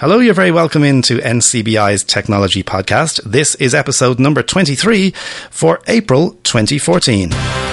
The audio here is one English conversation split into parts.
Hello, you're very welcome into NCBI's Technology Podcast. This is episode number 23 for April 2014.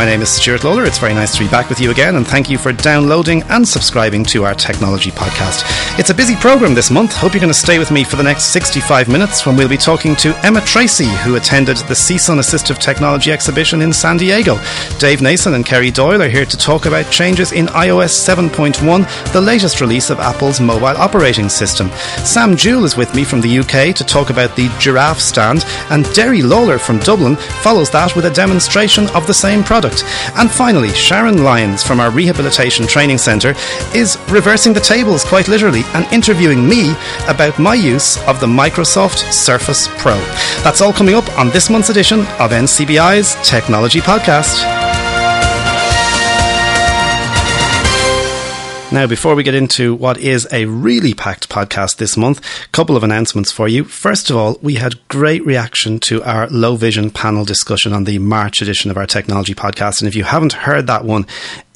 My name is Stuart Lawler. It's very nice to be back with you again, and thank you for downloading and subscribing to our technology podcast. It's a busy program this month. Hope you're going to stay with me for the next 65 minutes when we'll be talking to Emma Tracy, who attended the CSUN Assistive Technology Exhibition in San Diego. Dave Nason and Kerry Doyle are here to talk about changes in iOS 7.1, the latest release of Apple's mobile operating system. Sam Jewell is with me from the UK to talk about the giraffe stand, and Derry Lawler from Dublin follows that with a demonstration of the same product product. And finally, Sharon Lyons from our Rehabilitation Training Centre is reversing the tables quite literally and interviewing me about my use of the Microsoft Surface Pro. That's all coming up on this month's edition of NCBI's Technology Podcast. Now, before we get into what is a really packed podcast this month, a couple of announcements for you. First of all, we had great reaction to our low vision panel discussion on the March edition of our technology podcast. And if you haven't heard that one,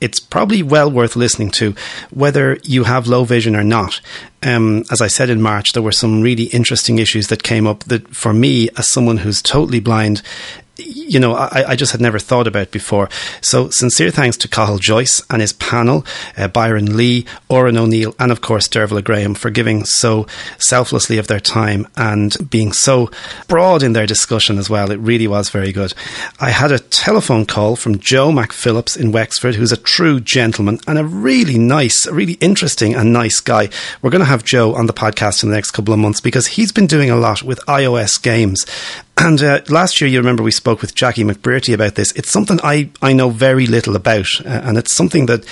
it's probably well worth listening to, whether you have low vision or not. Um, as I said in March, there were some really interesting issues that came up that, for me, as someone who's totally blind, you know, I, I, just had never thought about before. So, sincere thanks to Cathal Joyce and his panel, uh, Byron Lee, Oren O'Neill, and of course, Dervla Graham for giving so selflessly of their time and being so broad in their discussion as well. It really was very good. I had a telephone call from Joe MacPhillips in Wexford, who's a true gentleman and a really nice, really interesting and nice guy. We're going to have Joe on the podcast in the next couple of months because he's been doing a lot with iOS games and uh, last year, you remember we spoke with Jackie McBrearty about this. It's something I, I know very little about, uh, and it's something that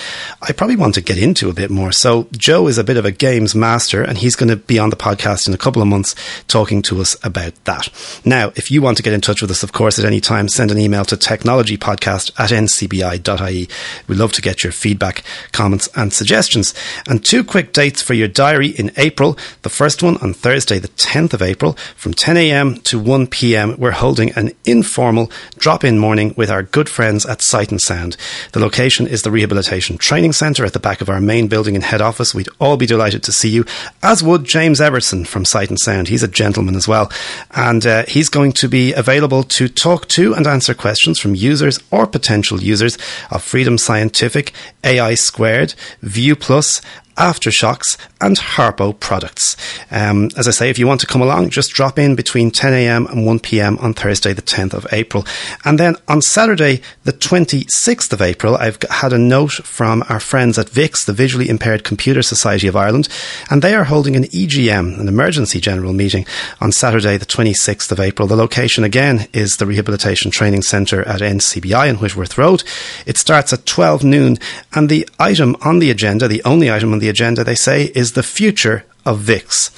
I probably want to get into a bit more. So, Joe is a bit of a games master, and he's going to be on the podcast in a couple of months talking to us about that. Now, if you want to get in touch with us, of course, at any time, send an email to technologypodcast at ncbi.ie. We'd love to get your feedback, comments, and suggestions. And two quick dates for your diary in April. The first one on Thursday, the 10th of April, from 10 a.m. to 1 p.m p.m., we're holding an informal drop in morning with our good friends at Sight and Sound. The location is the Rehabilitation Training Centre at the back of our main building in head office. We'd all be delighted to see you, as would James Everson from Sight and Sound. He's a gentleman as well. And uh, he's going to be available to talk to and answer questions from users or potential users of Freedom Scientific, AI Squared, View Plus, AfterShokz, and Harpo products. Um, as I say, if you want to come along, just drop in between 10 a.m. and 1 p.m. on Thursday, the 10th of April. And then on Saturday, the 26th of April, I've had a note from our friends at VIX, the Visually Impaired Computer Society of Ireland, and they are holding an EGM, an emergency general meeting, on Saturday, the 26th of April. The location again is the Rehabilitation Training Centre at NCBI in Whitworth Road. It starts at 12 noon, and the item on the agenda, the only item on the agenda, they say, is the future of VIX.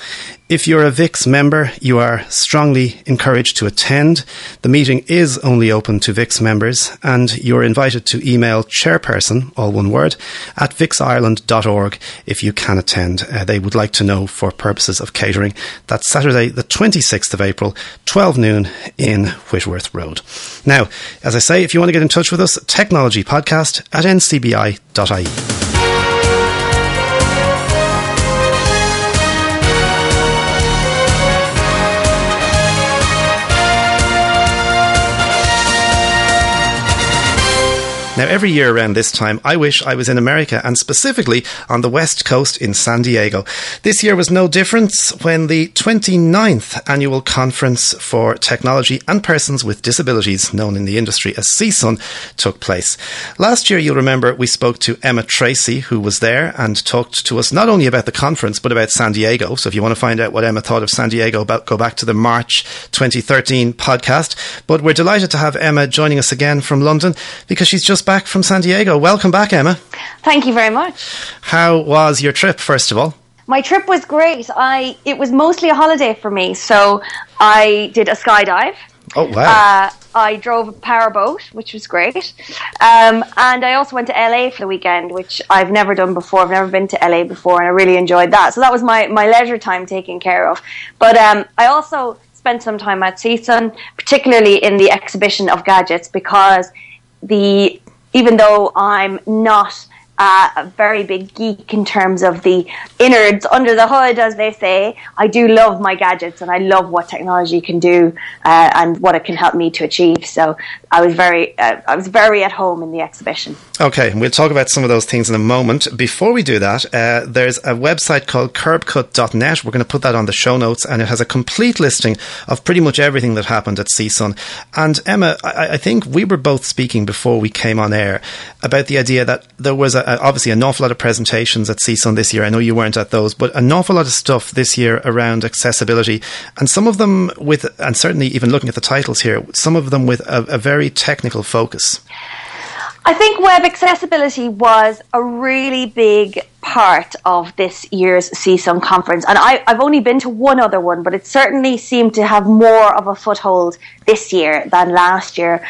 If you're a VIX member, you are strongly encouraged to attend. The meeting is only open to VIX members, and you're invited to email chairperson, all one word, at vixireland.org if you can attend. Uh, they would like to know for purposes of catering. That's Saturday, the 26th of April, 12 noon in Whitworth Road. Now, as I say, if you want to get in touch with us, technology podcast at ncbi.ie. Now, every year around this time, I wish I was in America and specifically on the West Coast in San Diego. This year was no different when the 29th annual conference for technology and persons with disabilities, known in the industry as CSUN, took place. Last year, you'll remember we spoke to Emma Tracy, who was there and talked to us not only about the conference, but about San Diego. So if you want to find out what Emma thought of San Diego, go back to the March 2013 podcast. But we're delighted to have Emma joining us again from London because she's just back from San Diego. Welcome back, Emma. Thank you very much. How was your trip, first of all? My trip was great. I it was mostly a holiday for me, so I did a skydive. Oh wow! Uh, I drove a powerboat, which was great, um, and I also went to LA for the weekend, which I've never done before. I've never been to LA before, and I really enjoyed that. So that was my my leisure time taken care of. But um, I also spent some time at CSUN, particularly in the exhibition of gadgets, because the even though I'm not a very big geek in terms of the innards under the hood, as they say. I do love my gadgets and I love what technology can do uh, and what it can help me to achieve. So I was very, uh, I was very at home in the exhibition. Okay, we'll talk about some of those things in a moment. Before we do that, uh, there's a website called curbcut.net. We're going to put that on the show notes, and it has a complete listing of pretty much everything that happened at CSUN. And Emma, I, I think we were both speaking before we came on air about the idea that there was a, obviously an awful lot of presentations at CSUN this year. I know you weren't at those, but an awful lot of stuff this year around accessibility, and some of them with, and certainly even looking at the titles here, some of them with a, a very technical focus. I think web accessibility was a really big part of this year's CSUN conference. And I, have only been to one other one, but it certainly seemed to have more of a foothold this year than last year.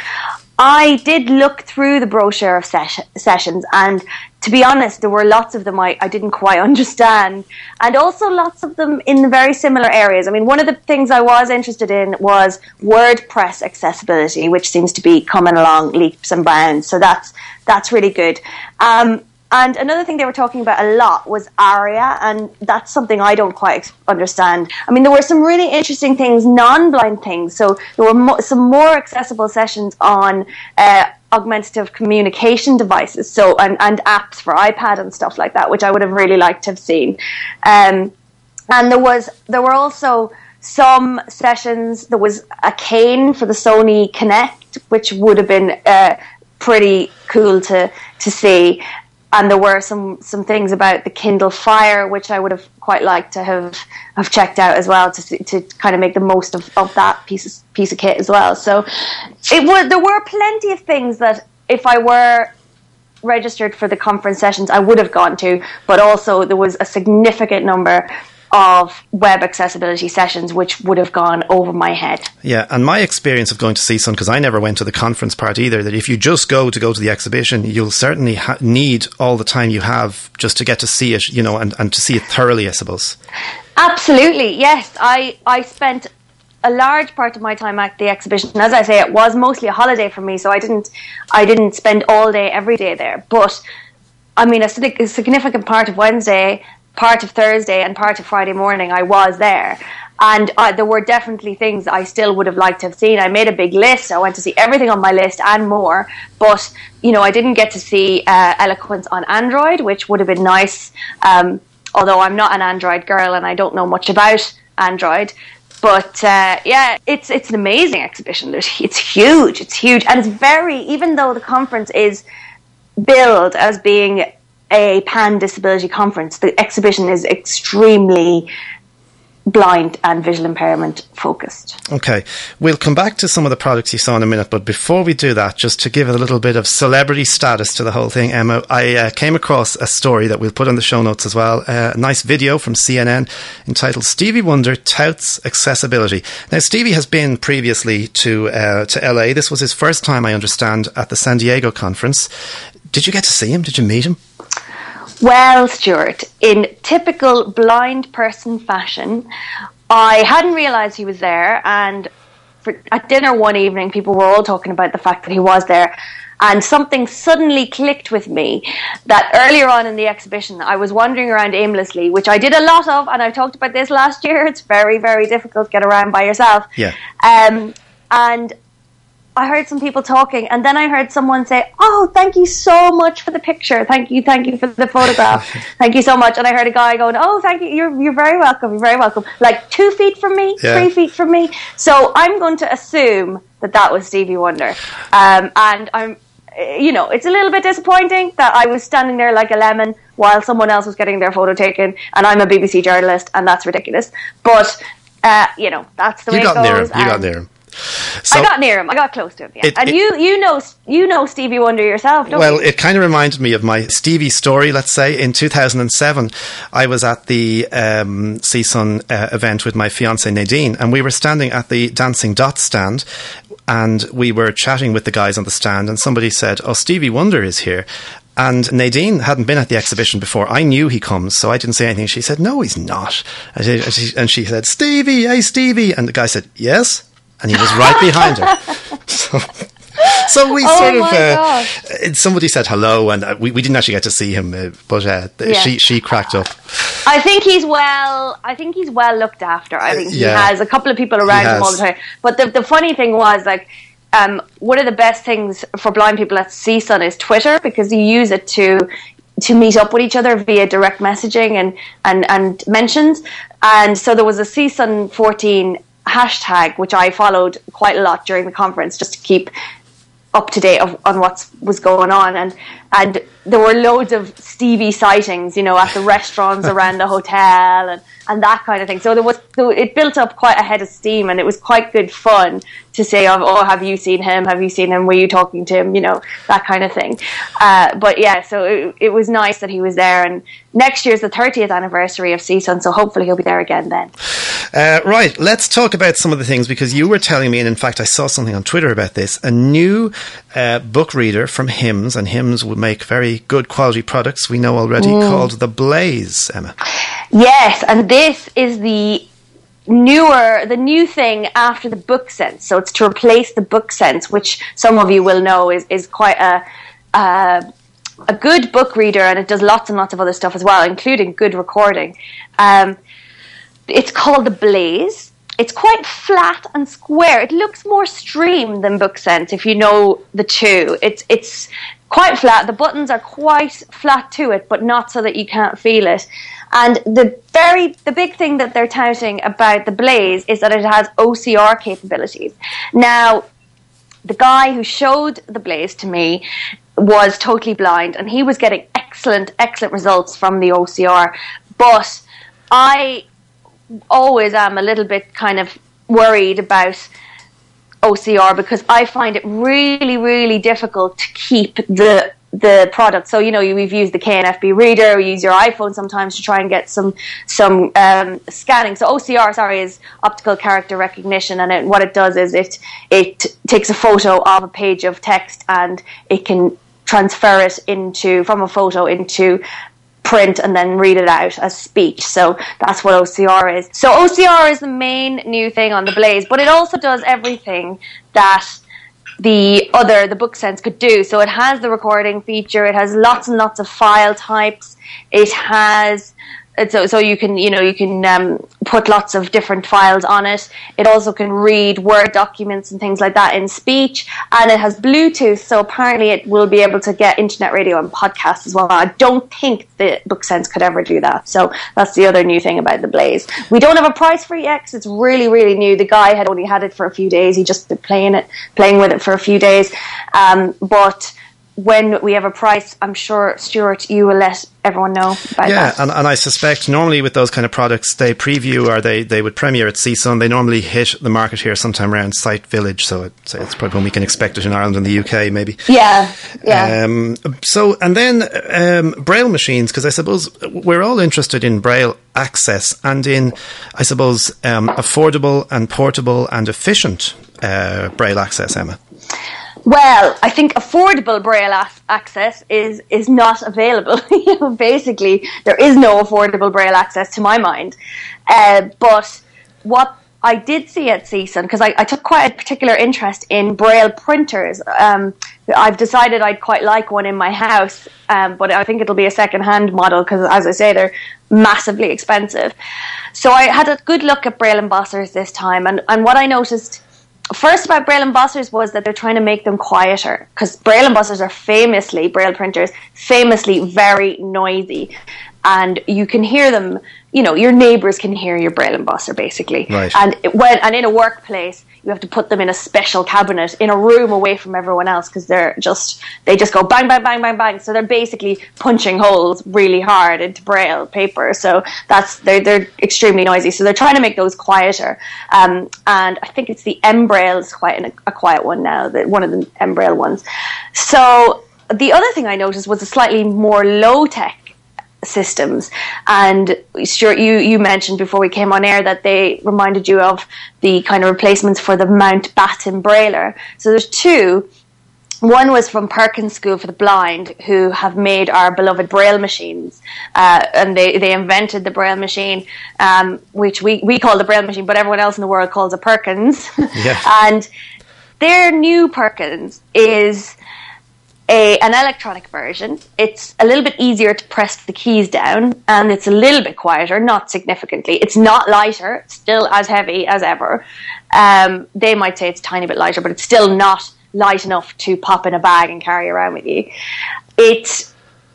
I did look through the brochure of ses- sessions, and to be honest, there were lots of them I, I didn't quite understand, and also lots of them in very similar areas. I mean, one of the things I was interested in was WordPress accessibility, which seems to be coming along leaps and bounds. So that's that's really good. Um, and another thing they were talking about a lot was ARIA, and that's something I don't quite understand. I mean, there were some really interesting things, non-blind things. So there were mo- some more accessible sessions on uh, augmentative communication devices, so and, and apps for iPad and stuff like that, which I would have really liked to have seen. Um, and there was there were also some sessions. There was a cane for the Sony Kinect, which would have been uh, pretty cool to to see and there were some some things about the Kindle Fire which I would have quite liked to have have checked out as well to to kind of make the most of, of that piece of, piece of kit as well. So it was there were plenty of things that if I were registered for the conference sessions I would have gone to, but also there was a significant number of web accessibility sessions, which would have gone over my head. Yeah, and my experience of going to CSUN, because I never went to the conference part either, that if you just go to go to the exhibition, you'll certainly ha- need all the time you have just to get to see it, you know, and, and to see it thoroughly, I suppose. Absolutely, yes. I, I spent a large part of my time at the exhibition. As I say, it was mostly a holiday for me, so I didn't I didn't spend all day every day there. But I mean, a, a significant part of Wednesday part of Thursday and part of Friday morning, I was there. And uh, there were definitely things I still would have liked to have seen. I made a big list. I went to see everything on my list and more. But, you know, I didn't get to see uh, Eloquence on Android, which would have been nice. Um, although I'm not an Android girl and I don't know much about Android. But uh, yeah, it's it's an amazing exhibition. It's huge. It's huge, and it's very. Even though the conference is billed as being a pan disability conference. The exhibition is extremely blind and visual impairment focused. Okay, we'll come back to some of the products you saw in a minute, but before we do that, just to give a little bit of celebrity status to the whole thing, Emma, I uh, came across a story that we'll put on the show notes as well. Uh, a nice video from CNN entitled "Stevie Wonder touts accessibility." Now, Stevie has been previously to uh, to LA. This was his first time, I understand, at the San Diego conference. Did you get to see him? Did you meet him? Well, Stuart, in typical blind person fashion, I hadn't realised he was there, and for, at dinner one evening, people were all talking about the fact that he was there. And something suddenly clicked with me that earlier on in the exhibition, I was wandering around aimlessly, which I did a lot of, and I talked about this last year. It's very, very difficult to get around by yourself. Yeah. Um, and I heard some people talking, and then I heard someone say, "Oh, thank you so much for the picture. Thank you, thank you for the photograph. thank you so much." And I heard a guy going, "Oh, thank you. You're you're very welcome. You're very welcome." Like two feet from me, yeah. three feet from me. So I'm going to assume that that was Stevie Wonder, um, and I'm. You know, it's a little bit disappointing that I was standing there like a lemon while someone else was getting their photo taken, and I'm a BBC journalist, and that's ridiculous. But uh, you know, that's the you way got it goes. Near him. You got near him. So, I got near him. I got close to him. Yeah. It, and it, you, you know, you know Stevie Wonder yourself, well, you? it kind of reminded me of my Stevie story. Let's say in 2007, I was at the um, CSUN uh, event with my fiance Nadine, and we were standing at the Dancing Dot stand, and we were chatting with the guys on the stand, and somebody said, "Oh, Stevie Wonder is here." And Nadine hadn't been at the exhibition before. I knew he comes, so I didn't say anything. She said, "No, he's not." And she, and she said, "Stevie, hey Stevie," and the guy said, "Yes," and he was right behind her. So so we oh sort of uh, somebody said hello, and uh, we, we didn't actually get to see him, uh, but uh, yeah. she she cracked up. I think he's well. I think he's well looked after. I think yeah. he has a couple of people around him all the time. But the the funny thing was like. Um, one of the best things for blind people at CSUN is Twitter because you use it to to meet up with each other via direct messaging and, and, and mentions. And so there was a CSUN 14 hashtag, which I followed quite a lot during the conference just to keep up to date of, on what was going on. And and there were loads of Stevie sightings you know at the restaurants around the hotel and and that kind of thing. So there was so it built up quite a head of steam and it was quite good fun to say oh have you seen him? Have you seen him? Were you talking to him? You know that kind of thing. Uh, but yeah so it, it was nice that he was there. And next year's the 30th anniversary of CSUN so hopefully he'll be there again then. Uh, right let's talk about some of the things because you were telling me and in fact I saw something on Twitter about this a new uh, book reader from HIMS and HIMS would make very good quality products we know already mm. called the Blaze Emma. Yes and this is the newer the new thing after the book sense. So it's to replace the book sense which some of you will know is is quite a uh, a good book reader and it does lots and lots of other stuff as well including good recording. Um, it's called the blaze. It's quite flat and square. It looks more stream than BookSense if you know the two. It's it's quite flat the buttons are quite flat to it but not so that you can't feel it and the very the big thing that they're touting about the Blaze is that it has OCR capabilities. Now, the guy who showed the Blaze to me was totally blind, and he was getting excellent, excellent results from the OCR. But I always am a little bit kind of worried about OCR because I find it really, really difficult to keep the the product. So you know, you, we've used the KNFB reader. We use your iPhone sometimes to try and get some some um, scanning. So OCR, sorry, is optical character recognition, and it, what it does is it it takes a photo of a page of text and it can transfer it into from a photo into print and then read it out as speech. So that's what OCR is. So OCR is the main new thing on the Blaze, but it also does everything that the other the book sense could do. So it has the recording feature. It has lots and lots of file types. It has so so you can you know you can um, put lots of different files on it. It also can read Word documents and things like that in speech, and it has Bluetooth. So apparently, it will be able to get internet radio and podcasts as well. I don't think the BookSense could ever do that. So that's the other new thing about the Blaze. We don't have a price for it yet it's really really new. The guy had only had it for a few days. He just been playing it, playing with it for a few days, um, but when we have a price, I'm sure Stuart, you will let everyone know about yeah, that. and, and I suspect normally with those kind of products, they preview or they, they would premiere at CSUN. They normally hit the market here sometime around Sight Village, so it's, it's probably when we can expect it in Ireland and the UK, maybe. Yeah, yeah. Um, so, and then um, Braille machines, because I suppose we're all interested in Braille access and in, I suppose, um, affordable and portable and efficient uh, Braille access, Emma. Well, I think affordable braille access is is not available. basically, there is no affordable braille access to my mind. Uh, but what I did see at CSUN because I, I, took quite a particular interest in braille printers. Um, I've decided I'd quite like one in my house, um, but I think it'll be a second-hand model because, as I say, they're massively expensive. So I had a good look at braille embossers this time, and, and what I noticed first about braille embossers was that they're trying to make them quieter because braille embossers are famously braille printers famously very noisy and you can hear them you know your neighbors can hear your braille embosser basically right. and when and in a workplace you have to put them in a special cabinet in a room away from everyone else because they're just they just go bang bang bang bang bang. So they're basically punching holes really hard into braille paper. So that's they're, they're extremely noisy. So they're trying to make those quieter. Um, and i think it's the embraille is quite an, a quiet one now the, one of the embraille ones. So the other thing i noticed was a slightly more low tech systems. And Stuart, you, you mentioned before we came on air that they reminded you of the kind of replacements for the Mount Mountbatten Brailler. So there's two one was from Perkins School for the Blind, who have made our beloved Braille machines, uh, and they, they invented the Braille machine, um, which we, we call the Braille machine, but everyone else in the world calls it Perkins. Yeah. and their new Perkins is a an electronic version. It's a little bit easier to press the keys down, and it's a little bit quieter, not significantly. It's not lighter; still as heavy as ever. Um, they might say it's a tiny bit lighter, but it's still not light enough to pop in a bag and carry around with you. It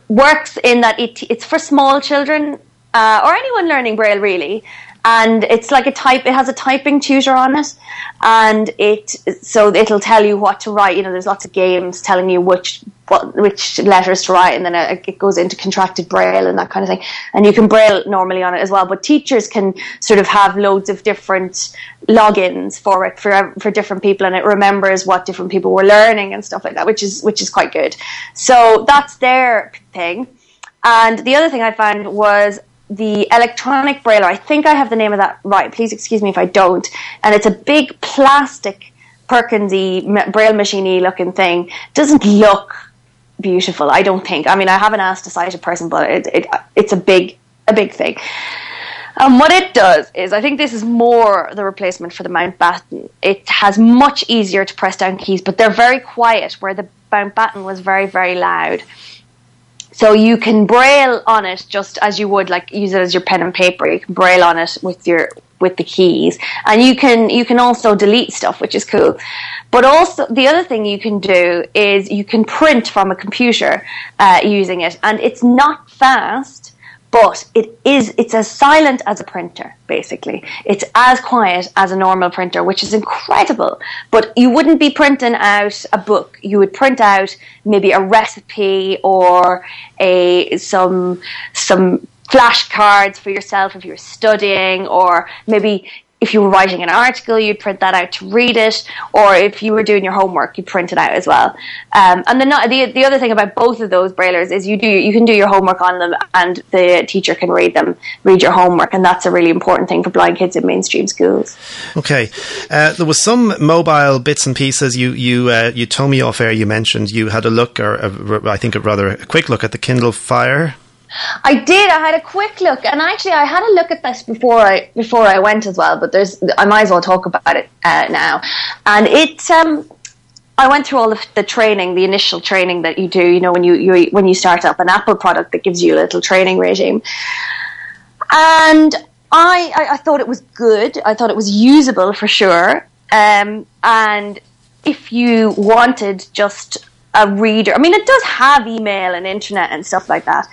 works in that it, it's for small children uh, or anyone learning Braille really. And it's like a type. It has a typing tutor on it, and it so it'll tell you what to write. You know, there's lots of games telling you which what which letters to write, and then it, goes into contracted braille and that kind of thing. And you can braille normally on it as well. But teachers can sort of have loads of different logins for it for for different people, and it remembers what different people were learning and stuff like that, which is which is quite good. So that's their thing. And the other thing I found was the electronic braille. I think I have the name of that right. Please excuse me if I don't. And it's a big plastic Perkinsy braille machiney looking thing. Doesn't look beautiful. I don't think. I mean, I haven't asked a sighted person, but it, it it's a big a big thing. And what it does is, I think this is more the replacement for the Mountbatten. It has much easier to press down keys, but they're very quiet, where the Mountbatten was very, very loud. So you can braille on it just as you would like use it as your pen and paper. You can braille on it with your with the keys, and you can you can also delete stuff, which is cool. But also the other thing you can do is you can print from a computer uh, using it, and it's not fast but it is it's as silent as a printer basically. It's as quiet as a normal printer which is incredible. But you wouldn't be printing out a book. You would print out maybe a recipe or a some some flashcards for yourself if you're studying or maybe if you were writing an article, you'd print that out to read it, or if you were doing your homework, you'd print it out as well. Um, and the, the the other thing about both of those braillers is you do you can do your homework on them, and the teacher can read them, read your homework, and that's a really important thing for blind kids in mainstream schools. Okay, uh, there was some mobile bits and pieces. You you uh, you told me off air. You mentioned you had a look, or a, I think a rather a quick look at the Kindle Fire. I did. I had a quick look, and actually, I had a look at this before I before I went as well. But there's, I might as well talk about it uh, now. And it, um, I went through all of the training, the initial training that you do. You know, when you, you when you start up an Apple product that gives you a little training regime, and I, I, I thought it was good. I thought it was usable for sure. Um, and if you wanted just a reader, I mean, it does have email and internet and stuff like that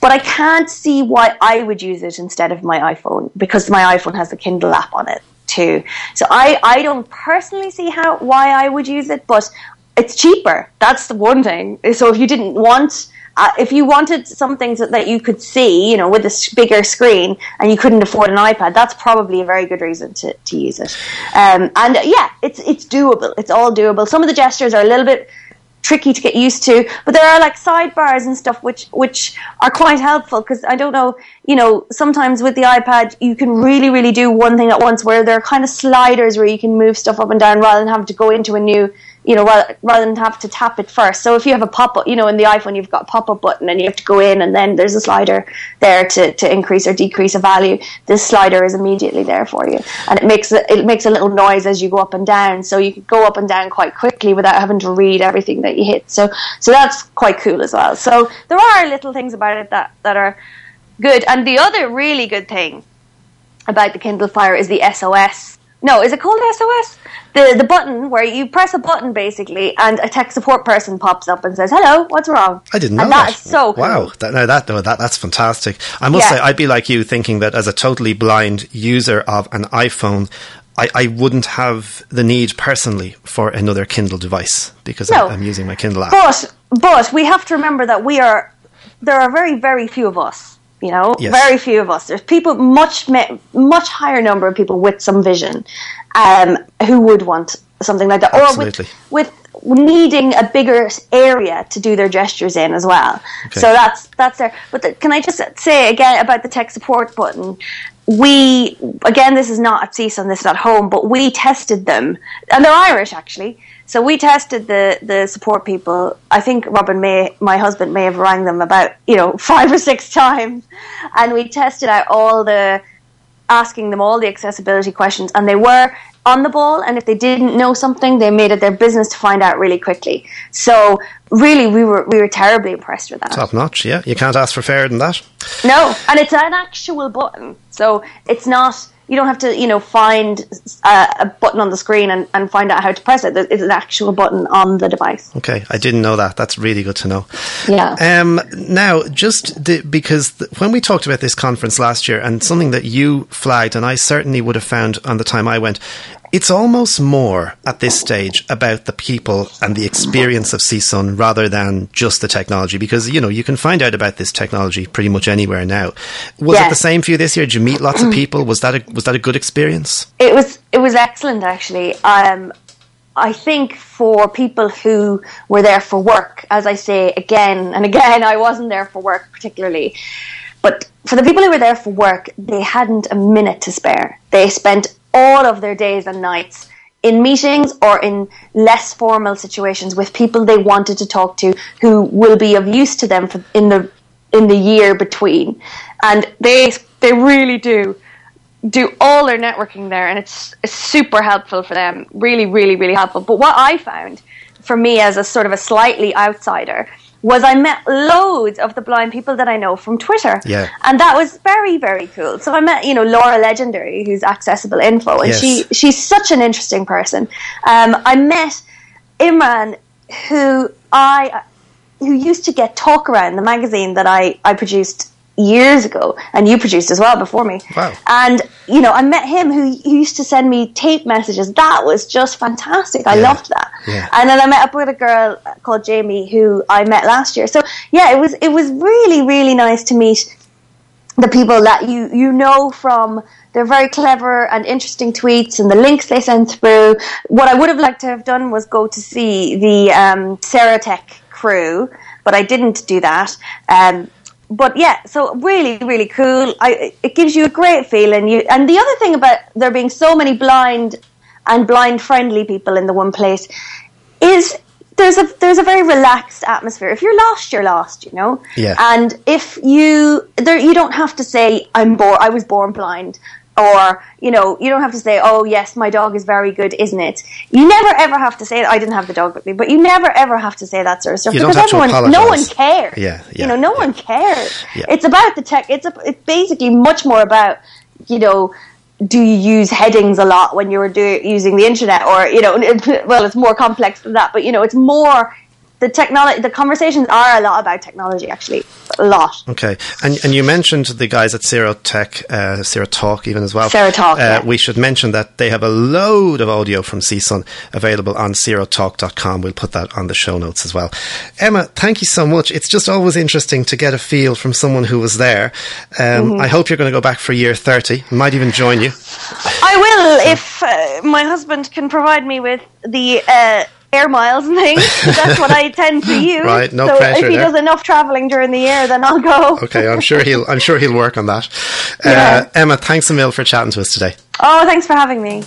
but I can't see why I would use it instead of my iPhone because my iPhone has the Kindle app on it too. So I, I don't personally see how why I would use it, but it's cheaper. That's the one thing. So if you didn't want uh, if you wanted something that, that you could see, you know, with a bigger screen and you couldn't afford an iPad, that's probably a very good reason to, to use it. Um, and yeah, it's it's doable. It's all doable. Some of the gestures are a little bit tricky to get used to. But there are like sidebars and stuff which which are quite helpful because I don't know, you know, sometimes with the iPad you can really really do one thing at once where there are kind of sliders where you can move stuff up and down rather than having to go into a new you know, rather, than have to tap it first. So if you have a pop up, you know, in the iPhone, you've got a pop up button and you have to go in and then there's a slider there to, to increase or decrease a value. This slider is immediately there for you. And it makes, a, it makes a little noise as you go up and down. So you can go up and down quite quickly without having to read everything that you hit. So, so that's quite cool as well. So there are little things about it that, that are good. And the other really good thing about the Kindle Fire is the SOS no, is it called SOS? The the button where you press a button basically, and a tech support person pops up and says, "Hello, what's wrong?" I didn't know and that. that is so cool. wow. That, no, that no, that that's fantastic. I must Yeah. say, I'd be like you, thinking that as a totally blind user of an iPhone. I, I wouldn't have the need personally for another Kindle device because No. I, I'm using my Kindle app. But but we have to remember that we are there are very very few of us. You know, Yes. very few of us. There's people much much higher number of people with some vision, um, who would want something like that, Absolutely. or with with needing a bigger area to do their gestures in as well. Okay. So that's that's there. But the, can I just say again about the tech support button? We again, this is not at CSUN, this is at home, but we tested them, and they're Irish actually. So we tested the the support people. I think Robin may, my husband, may have rang them about you know five or six times, and we tested out all the asking them all the accessibility questions, and they were on the ball. And if they didn't know something, they made it their business to find out really quickly. So really, we were we were terribly impressed with that. Top notch, yeah. You can't ask for fairer than that. No, and it's an actual button, so it's not. You don't have to, you know, find a, a button on the screen and, and find out how to press it. It's an actual button on the device. Okay, I didn't know that. That's really good to know. Yeah. Um, now, just the, because the, when we talked about this conference last year, and something that you flagged, and I certainly would have found on the time I went, it's almost more at this stage about the people and the experience of CSUN rather than just the technology because you know you can find out about this technology pretty much anywhere now. Was Yeah. it the same for you this year? Did you meet lots of people? Was that a, was that a good experience? It was it was excellent actually. Um, I think for people who were there for work, as I say again and again, I wasn't there for work particularly. But for the people who were there for work, they hadn't a minute to spare. They spent all of their days and nights in meetings or in less formal situations with people they wanted to talk to who will be of use to them for, in the in the year between. And they they really do do all their networking there, and it's, it's super helpful for them. Really, really, really helpful. But what I found for me as a sort of a slightly outsider was I met loads of the blind people that I know from Twitter. Yeah. And that was very, very cool. So I met, you know, Laura Legendary, who's Accessible Info, and Yes. she she's such an interesting person. Um, I met Imran, who I who used to get Talk Around, the magazine that I, I produced years ago, and you produced as well before me. Wow. And, you know, I met him who, who used to send me tape messages. That was just fantastic. I Yeah. loved that. Yeah. And then I met up with a girl called Jamie who I met last year. So, yeah, it was, it was really, really nice to meet the people that you you know from their very clever and interesting tweets and the links they send through. What I would have liked to have done was go to see the um, Serotek crew, but I didn't do that. Um, but yeah, so really, really cool. I, it gives you a great feeling. You and the other thing about there being so many blind and blind friendly people in the one place is there's a there's a very relaxed atmosphere. If you're lost, you're lost, you know. Yeah. And if you there, you don't have to say I'm born. I was born blind, or you know, you don't have to say, oh yes, my dog is very good, isn't it? You never ever have to say that. I didn't have the dog with me, but you never ever have to say that sort of stuff You because everyone, no one cares. Yeah, yeah, you know, no yeah. one cares. Yeah. It's about the tech. It's a, it's basically much more about you know do you use headings a lot when you're do, using the internet or you know well it's more complex than that but you know it's more the technology the conversations are a lot about technology actually a lot Okay, and and you mentioned the guys at Serotek, uh, SeroTalk, even as well. SeroTalk, Uh, yeah. We should mention that they have a load of audio from CSUN available on serotalk.com. We'll put that on the show notes as well. Emma, thank you so much. It's just always interesting to get a feel from someone who was there. Um, Mm-hmm. I hope you're going to go back for year thirty. Might even join you. I will if uh, my husband can provide me with the uh, air miles and things that's what I tend to use Right, no so pressure if he there. does enough traveling during the year then I'll go Okay, I'm sure he'll. I'm sure he'll work on that. Yeah. Uh, Emma, thanks a mil for chatting to us today. oh thanks for having me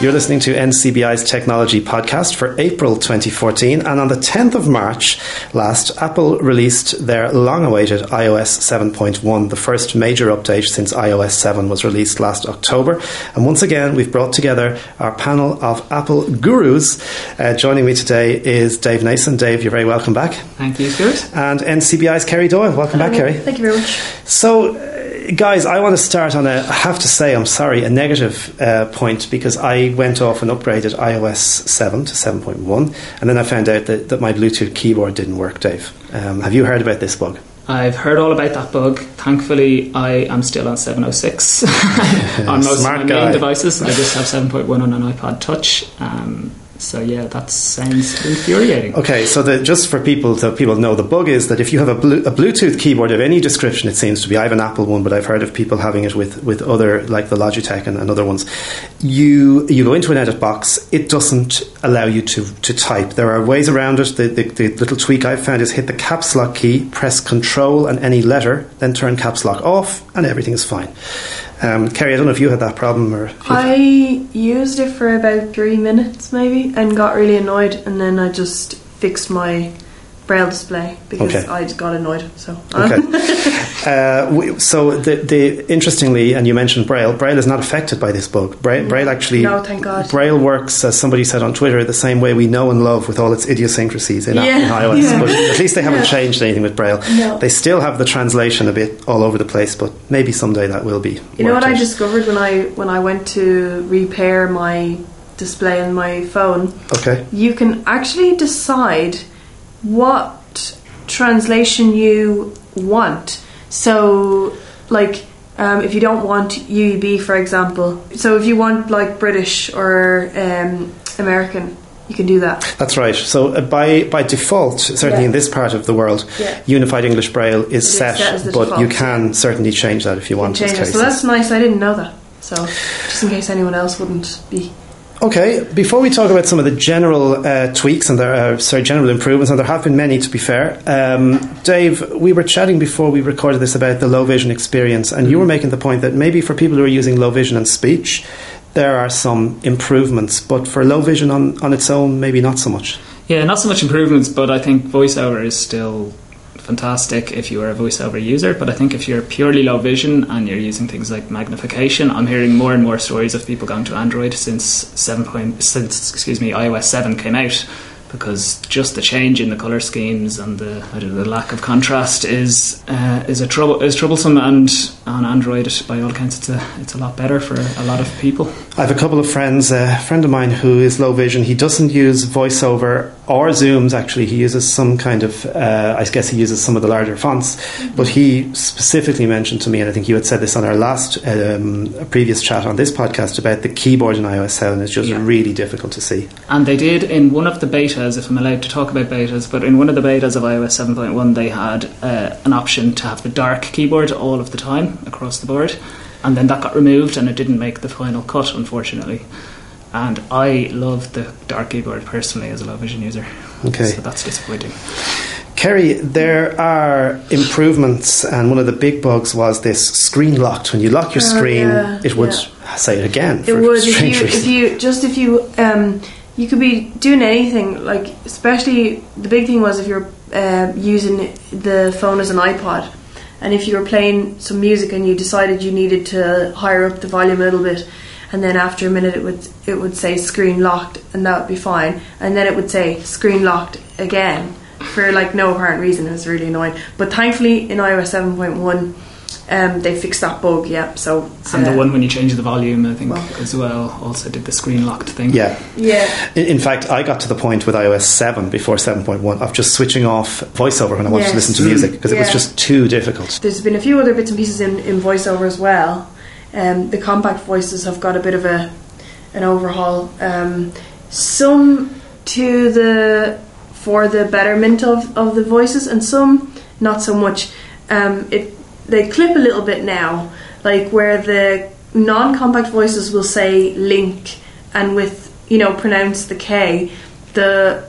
You're listening to NCBI's Technology Podcast for April 2014, and on the 10th of March last, Apple released their long awaited iOS 7.1, the first major update since iOS 7 was released last October. And once again, we've brought together our panel of Apple gurus. Uh, joining me today is Dave Nason. Dave, you're very welcome back. Thank you, Stuart. And NCBI's Kerry Doyle. Welcome back, Kerry. Thank you very much. So, uh, guys, I want to start on a, I have to say, I'm sorry, a negative uh, point because I went off and upgraded iOS 7 to 7.1, and then I found out that, that my Bluetooth keyboard didn't work, Dave. Um, have you heard about this bug? I've heard all about that bug. Thankfully, I am still on 706 on most Smart of my guy. main devices. I just have 7.1 on an iPod Touch. Um, so yeah, that sounds infuriating. Okay, so the, just for people to people know, the bug is that if you have a, Blu- a Bluetooth keyboard of any description, it seems to be. I have an Apple one, but I've heard of people having it with, with other, like the Logitech and, and other ones. you you go into an edit box. It doesn't allow you to, to type. There are ways around it. The, the, the little tweak I've found is hit the caps lock key, press Control and any letter, then turn caps lock off, and everything is fine. Um, Kerry, I don't know if you had that problem or. I used it for about three minutes maybe and got really annoyed, and then I just fixed my braille display because Okay. I got annoyed. So Okay. uh, we, so the, the interestingly, and you mentioned Braille. Braille is not affected by this bug. Braille, Braille actually. No, thank God. Braille works, as somebody said on Twitter, the same way we know and love with all its idiosyncrasies in, Yeah, in iOS. yeah. But at least they haven't Yeah. changed anything with Braille. No. They still have the translation a bit all over the place, but maybe someday that will be. You know what worked I discovered when I when I went to repair my display on my phone? Okay. You can actually decide what translation you want. So, like, um, if you don't want UEB, for example, so if you want like British or um, American, you can do that. That's right. So uh, by by default, certainly Yeah. in this part of the world, Yeah. Unified English Braille is set, set but default. you can certainly change that if you want. Change it. So that's nice. I didn't know that. So, just in case anyone else wouldn't be. Okay, before we talk about some of the general uh, tweaks and there are sorry general improvements, and there have been many to be fair. Um, Dave, we were chatting before we recorded this about the low vision experience, and you were making the point that maybe for people who are using low vision and speech, there are some improvements, but for low vision on, on its own, maybe not so much. Yeah, not so much improvements, but I think voiceover is still fantastic if you are a voiceover user. But I think if you're purely low vision and you're using things like magnification, I'm hearing more and more stories of people going to Android since seven point since excuse me iOS seven came out. Because just the change in the color schemes and the I don't know, the lack of contrast is uh, is a trouble is troublesome, and on Android, by all accounts, it's a it's a lot better for a lot of people. I have a couple of friends, a friend of mine who is low vision. He doesn't use voiceover or Zooms, actually. He uses some kind of, uh, I guess he uses some of the larger fonts. But he specifically mentioned to me, and I think you had said this on our last um, previous chat on this podcast about the keyboard in iOS 7 is just Yeah. really difficult to see. And they did in one of the betas, if I'm allowed to talk about betas, but in one of the betas of iOS 7.1, they had uh, an option to have the dark keyboard all of the time across the board. And then that got removed and it didn't make the final cut, unfortunately. And I love the dark keyboard personally as a low vision user. Okay. So that's disappointing. Kerry, there are improvements, and one of the big bugs was this screen locked. When you lock your Oh, screen, yeah, it would yeah. say it again. It for would if strange you if you just if you um you could be doing anything like especially the big thing was if you're uh, using the phone as an iPod. And if you were playing some music and you decided you needed to higher up the volume a little bit and then after a minute it would it would say screen locked and that would be fine. And then it would say screen locked again for like no apparent reason. It was really annoying. But thankfully in iOS 7.1 um, they fixed that bug yeah so it's, And the one when you change the volume, I think, Well- as well, also did the screen locked thing. Yeah. yeah In, in fact, I got to the point with iOS 7 before 7.1 of just switching off voiceover when I wanted to listen to music because it was just too difficult. There's been a few other bits and pieces in, in voiceover as well. Um, the compact voices have got a bit of a an overhaul. Um, some to the for the betterment of, of the voices, and some not so much. Um, it they clip a little bit now, like where the non-compact voices will say link, and with you know pronounce the K. The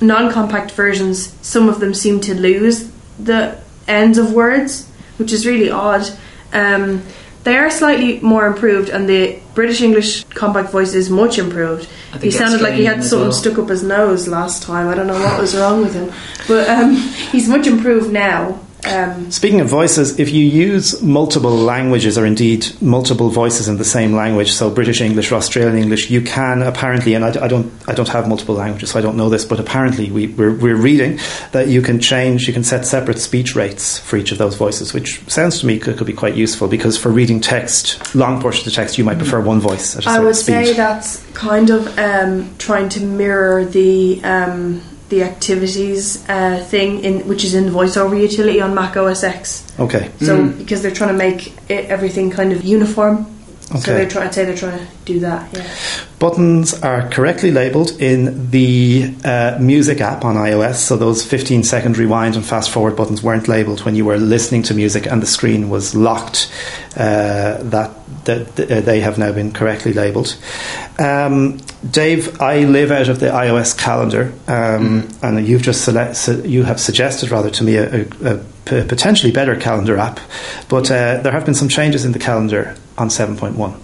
non-compact versions, some of them seem to lose the ends of words, which is really odd. Um, they are slightly more improved, and the British English compact voice is much improved. He sounded like he had something well. stuck up his nose last time. I don't know what was wrong with him, but um, he's much improved now. Um, Speaking of voices, if you use multiple languages or indeed multiple voices in the same language, so British English or Australian English, you can apparently, and I, I don't, I don't have multiple languages, so I don't know this, but apparently we, we're, we're reading that you can change, you can set separate speech rates for each of those voices, which sounds to me could, could be quite useful because for reading text, long portions of text, you might prefer one voice at a I would speed. say that's kind of um, trying to mirror the um, the activities uh, thing in which is in the voiceover utility on Mac OS X. okay. So Mm. because they're trying to make it, everything kind of uniform So Okay. they try. I'd say they're trying to do that. Yeah. Buttons are correctly labeled in the uh, music app on iOS. So those 15 second rewind and fast forward buttons weren't labeled when you were listening to music and the screen was locked. Uh, that, that that, uh, they have now been correctly labeled. Um, Dave, I live out of the iOS calendar, um, and you've just select, su- you have suggested rather to me a, a, a p- potentially better calendar app, but uh, there have been some changes in the calendar on 7.1.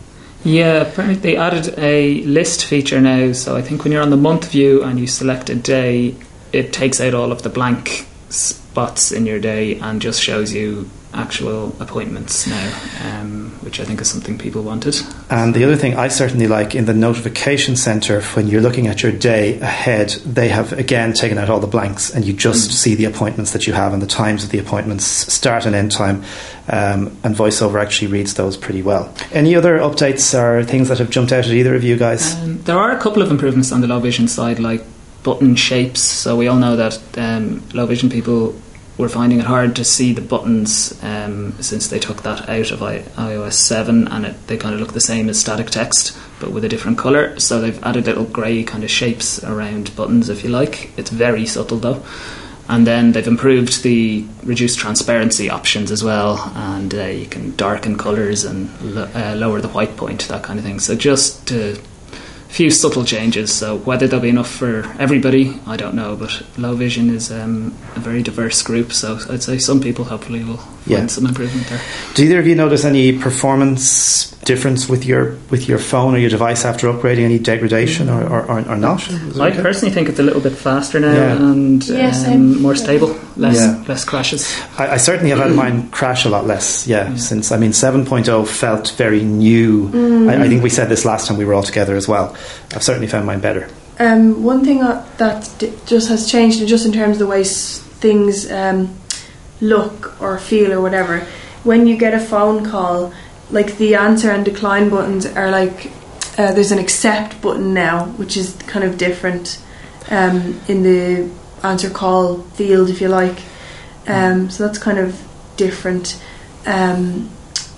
Yeah, apparently they added a list feature now. So I think when you're on the month view and you select a day, it takes out all of the blank spots in your day and just shows you actual appointments now, um, which I think is something people wanted. And the other thing I certainly like in the notification center, when you're looking at your day ahead, they have again taken out all the blanks and you just see the appointments that you have and the times of the appointments, start and end time. Um, and VoiceOver actually reads those pretty well. Any other updates or things that have jumped out at either of you guys? Um, there are a couple of improvements on the low vision side, like button shapes. So we all know that um, low vision people were finding it hard to see the buttons um, since they took that out of I- iOS 7 and it, they kind of look the same as static text but with a different colour. So they've added little grey kind of shapes around buttons, if you like. It's very subtle though. And then they've improved the reduced transparency options as well, and uh, you can darken colours and uh, lower the white point, that kind of thing. So just a few subtle changes. So whether they'll be enough for everybody, I don't know. But low vision is um, a very diverse group, so I'd say some people hopefully will Yeah. some improvement there. Do either of you notice any performance difference with your with your phone or your device after upgrading? Any degradation or, or, or, or not? Is it I okay? personally think it's a little bit faster now Yeah. and Yeah, um, more stable, less Yeah. less crashes. I, I certainly have had mine crash a lot less, yeah, Yeah. since, I mean, 7.0 felt very new. I, I think we said this last time we were all together as well. I've certainly found mine better. Um, one thing uh, that d- just has changed, just in terms of the way s- things um, look or feel or whatever, when you get a phone call, like the answer and decline buttons are like uh, there's an accept button now, which is kind of different um, in the answer call field, if you like. Um, so that's kind of different. Um,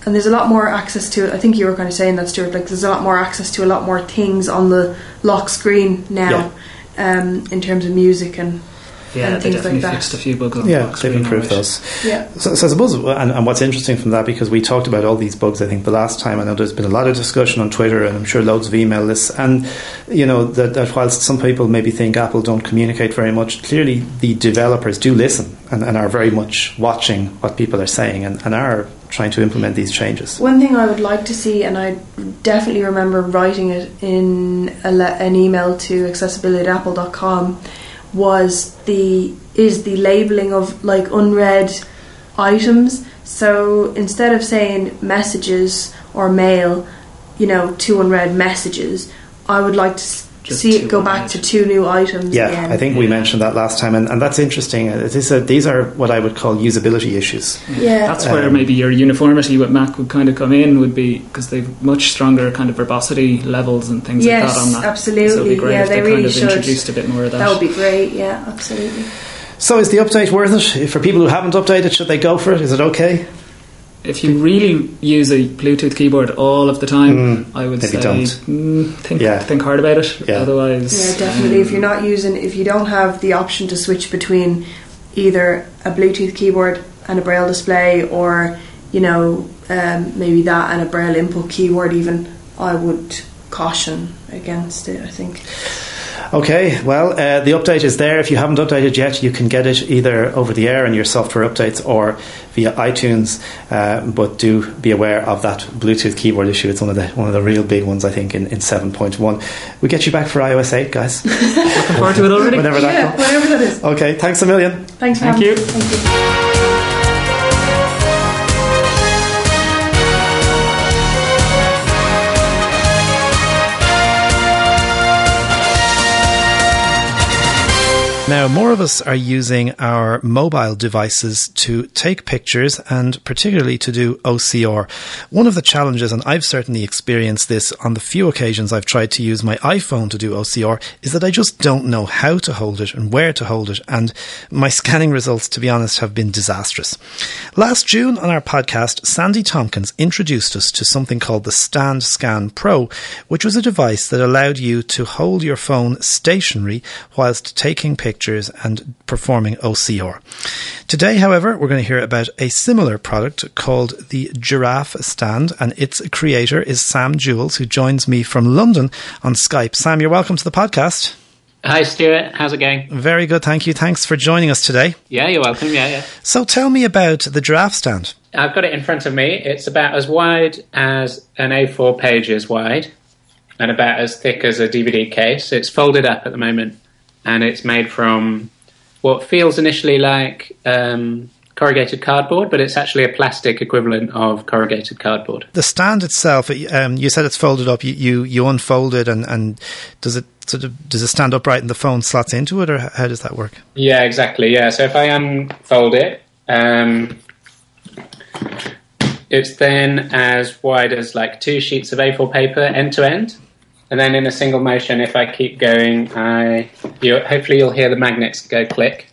and there's a lot more access to it. I think you were kind of saying that, Stuart. Like, there's a lot more access to a lot more things on the lock screen now, um, in terms of music and Yeah, And they things definitely like that. fixed a few bugs on the Yeah, box they've improved those. yeah. So, so I suppose, and, and what's interesting from that, because we talked about all these bugs, I think the last time, I know there's been a lot of discussion on Twitter, and I'm sure loads of email lists, and you know that, that whilst some people maybe think Apple don't communicate very much, clearly the developers do listen and, and are very much watching what people are saying and, and are trying to implement these changes. One thing I would like to see, and I definitely remember writing it in a le- an email to accessibility at apple.com, was the is the labeling of like unread items. So instead of saying messages or mail, you know, two unread messages, I would like to Just see it go back unread. to two new items. Yeah, again. I think we mentioned that last time, and, and that's interesting. Uh, It is a, these are what I would call usability issues. Yeah. That's where Um, maybe your uniformity with Mac would kind of come in, would be because they've much stronger kind of verbosity levels and things Yes, like that on that. absolutely. So it'd be great Yeah, if they they, really kind of should. introduced a bit more of that. that would be great. Yeah, absolutely. So, is the update worth it? For people who haven't updated, should they go for it? Is it okay? If you really use a Bluetooth keyboard all of the time, Mm, I would say don't. mm, think Yeah. think hard about it. Yeah. Otherwise, Yeah, definitely. um, if you're not using, if you don't have the option to switch between either a Bluetooth keyboard and a Braille display, or you know, um, maybe that and a Braille input keyboard, even, I would caution against it. I think. Okay, well, uh, the update is there. If you haven't updated yet, you can get it either over the air in your software updates or via iTunes. Uh, but do be aware of that Bluetooth keyboard issue. It's one of the one of the real big ones, I think, in, in seven point one. We get you back for iOS eight, guys. looking forward to it already. Whenever that yeah, comes. whatever that is. Okay, thanks a million. Thanks for Thank you. Thank you. Now, more of us are using our mobile devices to take pictures and particularly to do OCR. One of the challenges, and I've certainly experienced this on the few occasions I've tried to use my iPhone to do OCR, is that I just don't know how to hold it and where to hold it. And my scanning results, to be honest, have been disastrous. Last June on our podcast, Sandy Tompkins introduced us to something called the Stand Scan Pro, which was a device that allowed you to hold your phone stationary whilst taking pictures pictures and performing OCR. Today, however, we're going to hear about a similar product called the Giraffe Stand, and its creator is Sam Jewell, who joins me from London on Skype. Sam, you're welcome to the podcast. Hi, Stuart. How's it going? Very good, thank you. Thanks for joining us today. Yeah, you're welcome. Yeah, yeah. So tell me about the Giraffe Stand. I've got it in front of me. It's about as wide as an A4 page is wide and about as thick as a DVD case. It's folded up at the moment and it's made from what feels initially like um, corrugated cardboard, but it's actually a plastic equivalent of corrugated cardboard. The stand itself, um, you said it's folded up. You you, you unfold it, and, and does it sort of does it stand upright and the phone slots into it, or how does that work? Yeah, exactly. Yeah, so if I unfold it, um, it's then as wide as like two sheets of A4 paper end to end. And then in a single motion, if I keep going, I you, hopefully you'll hear the magnets go click.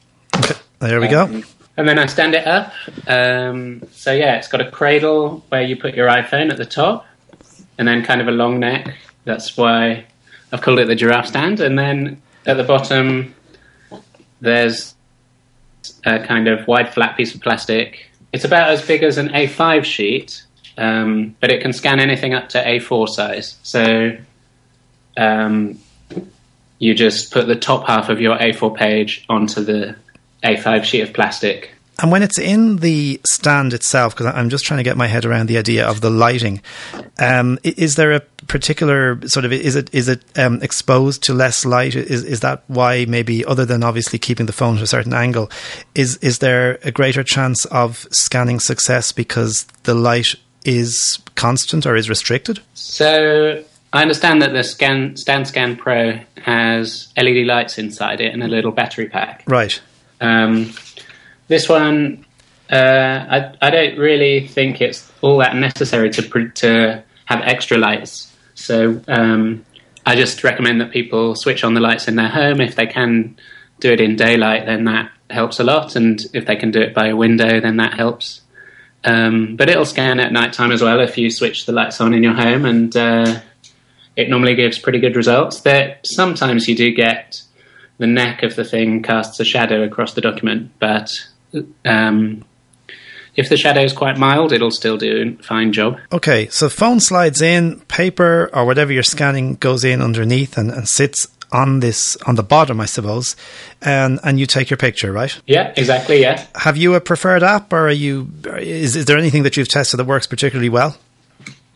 There we um, go. And then I stand it up. Um, so yeah, it's got a cradle where you put your iPhone at the top, and then kind of a long neck. That's why I've called it the giraffe stand. And then at the bottom, there's a kind of wide flat piece of plastic. It's about as big as an A5 sheet, um, but it can scan anything up to A4 size. So um, you just put the top half of your A4 page onto the A5 sheet of plastic. And when it's in the stand itself, because I'm just trying to get my head around the idea of the lighting, um, is there a particular sort of is it is it um, exposed to less light? Is is that why maybe other than obviously keeping the phone at a certain angle, is is there a greater chance of scanning success because the light is constant or is restricted? So I understand that the Scan StandScan Pro has LED lights inside it and a little battery pack. Right. Um, this one, uh, I, I don't really think it's all that necessary to to have extra lights. So um, I just recommend that people switch on the lights in their home if they can do it in daylight. Then that helps a lot, and if they can do it by a window, then that helps. Um, but it'll scan at night time as well if you switch the lights on in your home and. Uh, it normally gives pretty good results. There, sometimes you do get the neck of the thing casts a shadow across the document, but um, if the shadow is quite mild, it'll still do a fine job. Okay, so phone slides in, paper or whatever you're scanning goes in underneath and, and sits on this on the bottom, I suppose, and and you take your picture, right? Yeah, exactly. Yeah. Have you a preferred app, or are you? Is is there anything that you've tested that works particularly well?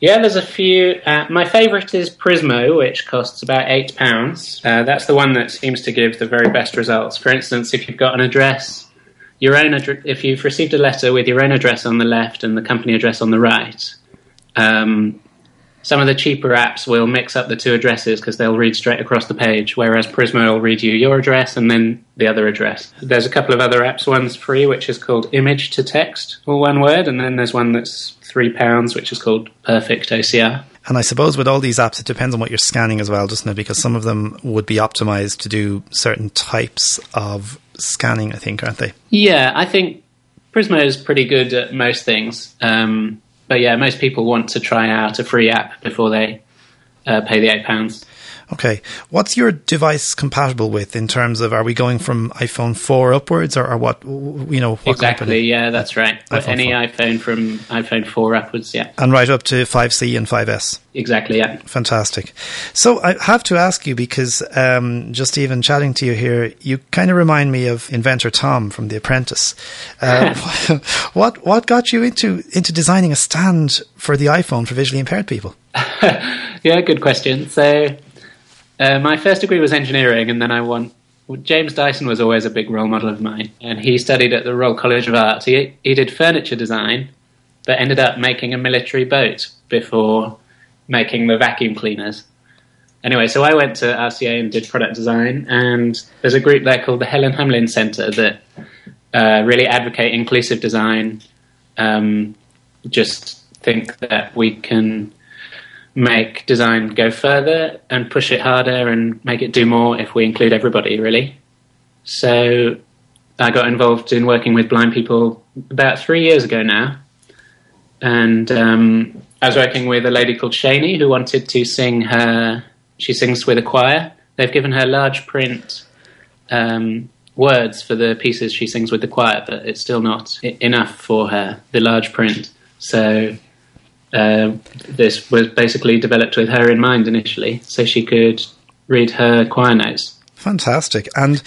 Yeah, there's a few. Uh, my favourite is Prizmo, which costs about eight pounds. Uh, that's the one that seems to give the very best results. For instance, if you've got an address, your own ad- if you've received a letter with your own address on the left and the company address on the right, um, some of the cheaper apps will mix up the two addresses because they'll read straight across the page, whereas Prizmo will read you your address and then the other address. There's a couple of other apps. One's free, which is called Image to Text, all one word, and then there's one that's three pounds, which is called Perfect OCR. And I suppose with all these apps, it depends on what you're scanning as well, doesn't it? Because some of them would be optimized to do certain types of scanning, I think, aren't they? Yeah, I think Prizmo is pretty good at most things. Um, but yeah, most people want to try out a free app before they uh, pay the eight pounds. Okay, what's your device compatible with in terms of are we going from iPhone four upwards or, or what you know? What exactly, company? yeah, that's right. IPhone Any 4. iPhone from iPhone four upwards, yeah, and right up to five C and five S. Exactly, yeah. Fantastic. So I have to ask you because um, just even chatting to you here, you kind of remind me of inventor Tom from The Apprentice. Uh, what what got you into into designing a stand for the iPhone for visually impaired people? yeah, good question. So uh, my first degree was engineering, and then I won. James Dyson was always a big role model of mine, and he studied at the Royal College of Arts. He he did furniture design, but ended up making a military boat before making the vacuum cleaners. anyway, so I went to RCA and did product design, and there's a group there called the Helen Hamlyn Center that uh, really advocate inclusive design. Um, just think that we can make design go further and push it harder and make it do more if we include everybody, really. So I got involved in working with blind people about three years ago now. And um, I was working with a lady called Shani who wanted to sing her, she sings with a choir. They've given her large print um, words for the pieces she sings with the choir, but it's still not enough for her, the large print. So uh, this was basically developed with her in mind initially, so she could read her choir notes. Fantastic. And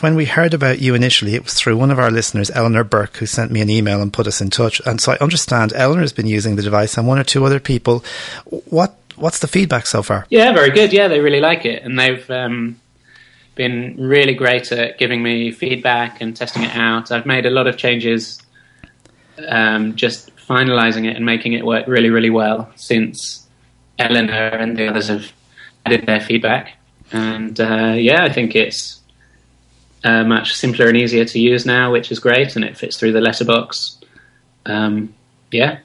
when we heard about you initially, it was through one of our listeners, Eleanor Burke, who sent me an email and put us in touch. And so I understand Eleanor has been using the device and one or two other people. What What's the feedback so far? Yeah, very good. Yeah, they really like it, and they've um, been really great at giving me feedback and testing it out. I've made a lot of changes, um, just finalising it and making it work really, really well since Eleanor and the others have added their feedback. And uh, yeah, I think it's uh, much simpler and easier to use now, which is great, and it fits through the letterbox. Um, yeah.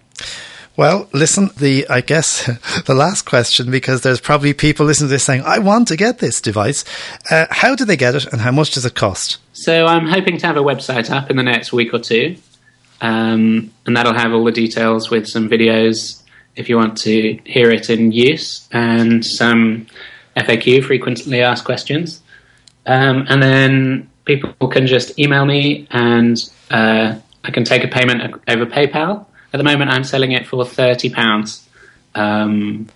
Well, listen, the I guess the last question because there's probably people listening to this saying, "I want to get this device." Uh, how do they get it, and how much does it cost? So I'm hoping to have a website up in the next week or two, um, and that'll have all the details with some videos if you want to hear it in use and some FAQ, frequently asked questions. Um, and then people can just email me, and uh, I can take a payment over PayPal. At the moment, I'm selling it for thirty pounds, um,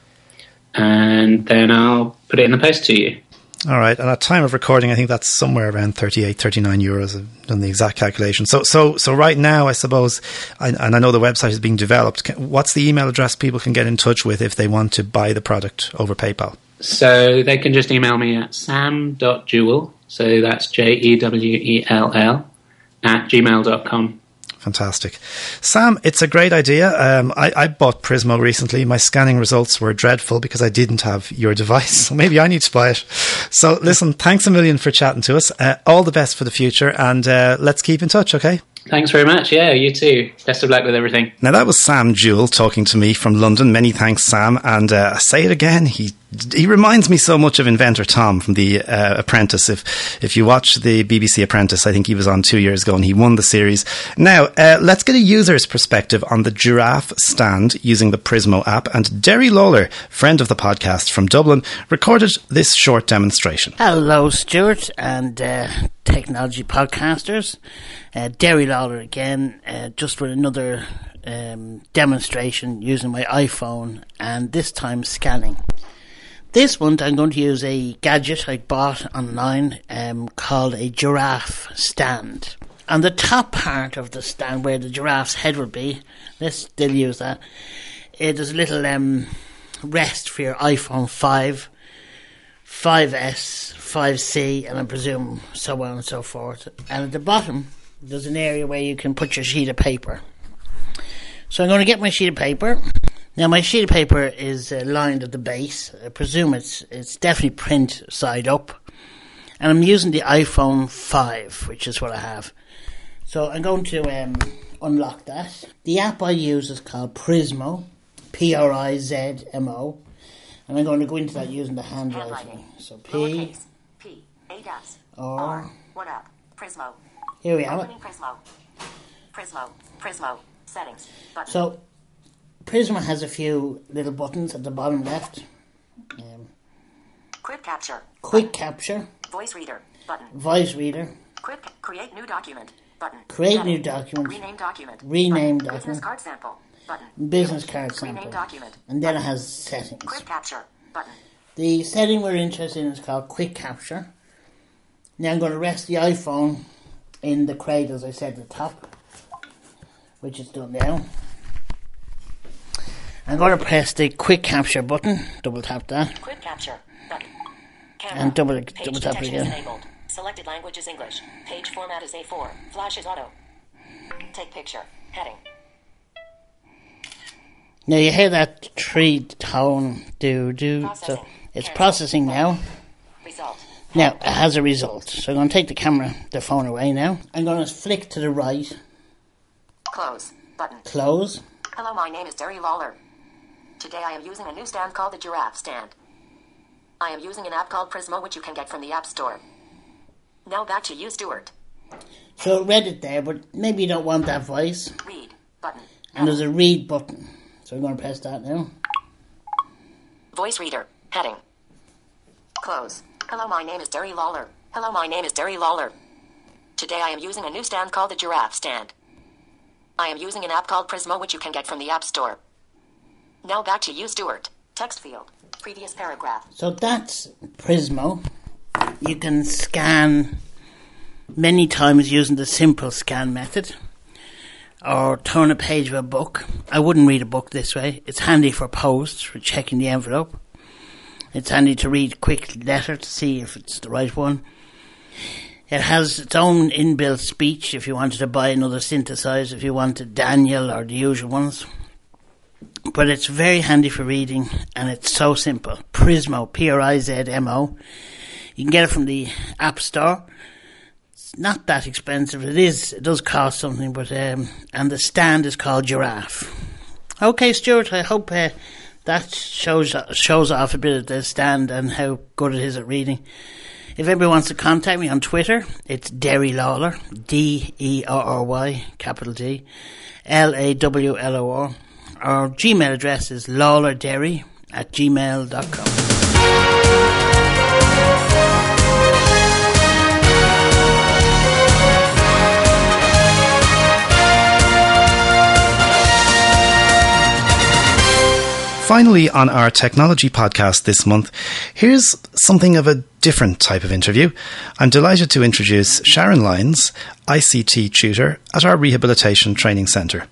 and then I'll put it in the post to you. All right, and at time of recording, I think that's somewhere around 38, 39 euros. I've done the exact calculation. So, so, so right now, I suppose, and I know the website is being developed. What's the email address people can get in touch with if they want to buy the product over PayPal? So they can just email me at sam.jewell, so that's J E W E L L, at gmail.com. Fantastic. Sam, it's a great idea. Um, I, I, bought Prizmo recently. My scanning results were dreadful because I didn't have your device. So maybe I need to buy it. So listen, thanks a million for chatting to us. Uh, all the best for the future and uh, let's keep in touch, okay? Thanks very much. Yeah, you too. Best of luck with everything. Now, that was Sam Jewell talking to me from London. Many thanks, Sam. And uh, I say it again, he he reminds me so much of Inventor Tom from The uh, Apprentice. If if you watch the BBC Apprentice, I think he was on two years ago and he won the series. Now, uh, let's get a user's perspective on the giraffe stand using the Prizmo app. And Derry Lawlor, friend of the podcast from Dublin, recorded this short demonstration. Hello, Stuart and uh, technology podcasters. Uh, Derry Lawlor again, uh, just for another um, demonstration using my iPhone and this time scanning. This month I'm going to use a gadget I bought online um, called a giraffe stand. And the top part of the stand where the giraffe's head would be, let's still use that, it is a little um, rest for your iPhone 5, 5S, 5C, and I presume so on and so forth. And at the bottom, there's an area where you can put your sheet of paper. So I'm going to get my sheet of paper. Now my sheet of paper is uh, lined at the base. I presume it's it's definitely print side up, and I'm using the iPhone 5, which is what I have. So I'm going to um, unlock that. The app I use is called Prizmo, P R I Z M O, and I'm going to go into that using the handwriting. So P P. Eight R. One up? Prizmo. Here we opening Prizmo. Prizmo. Prizmo. Settings. Button. So, Prizmo has a few little buttons at the bottom left. Um, quick capture quick capture, voice reader button voice reader, quick create new document button Create Heading. new document. rename document Rename button. business card sample button business card sample. rename document and then it has settings. quick capture button The setting we're interested in is called quick capture. Now I'm going to rest the iPhone in the crate as I said at the top, which is done now. I'm going to press the quick capture button, double tap that. quick capture button camera And double- page double tap it again. enabled selected language is English page format is A4 flash is auto take picture heading Now you hear that three tone do do, so. It's processing now. Result. Now it has a result. So I'm going to take the camera, the phone away now. I'm going to flick to the right, Close. Button. close. Hello, my name is Derry Lawlor. Today I am using a new stand called the Giraffe Stand. I am using an app called Prizmo, which you can get from the App Store. Now back to you, Stuart. So it read it there, but maybe you don't want that voice. Read. Button. And there's a read button. So I'm going to press that now. Voice reader. Heading. Close. Hello, my name is Derry Lawlor. Hello, my name is Derry Lawlor. Today I am using a new stand called the Giraffe Stand. I am using an app called Prizmo, which you can get from the App Store. Now back to you, Stuart. Text field. Previous paragraph. So that's Prizmo. You can scan many times using the simple scan method or turn a page of a book. I wouldn't read a book this way. It's handy for post, for checking the envelope. It's handy to read a quick letter to see if it's the right one. It has its own inbuilt speech if you wanted to buy another synthesizer, if you wanted Daniel or the usual ones. But it's very handy for reading and it's so simple. Prizmo, P R I Z M O. You can get it from the App Store. It's not that expensive. It is. It does cost something, but um, and the stand is called Giraffe. Okay, Stuart. I hope uh, that shows shows off a bit of the stand and how good it is at reading. If anybody wants to contact me on Twitter, it's Derry Lawlor, D E R R Y, capital D, L A W L O R. Our Gmail address is lawlorderry at gmail.com. Finally, on our technology podcast this month, here's something of a different type of interview. I'm delighted to introduce Sharon Lyons, ICT tutor at our Rehabilitation Training Centre.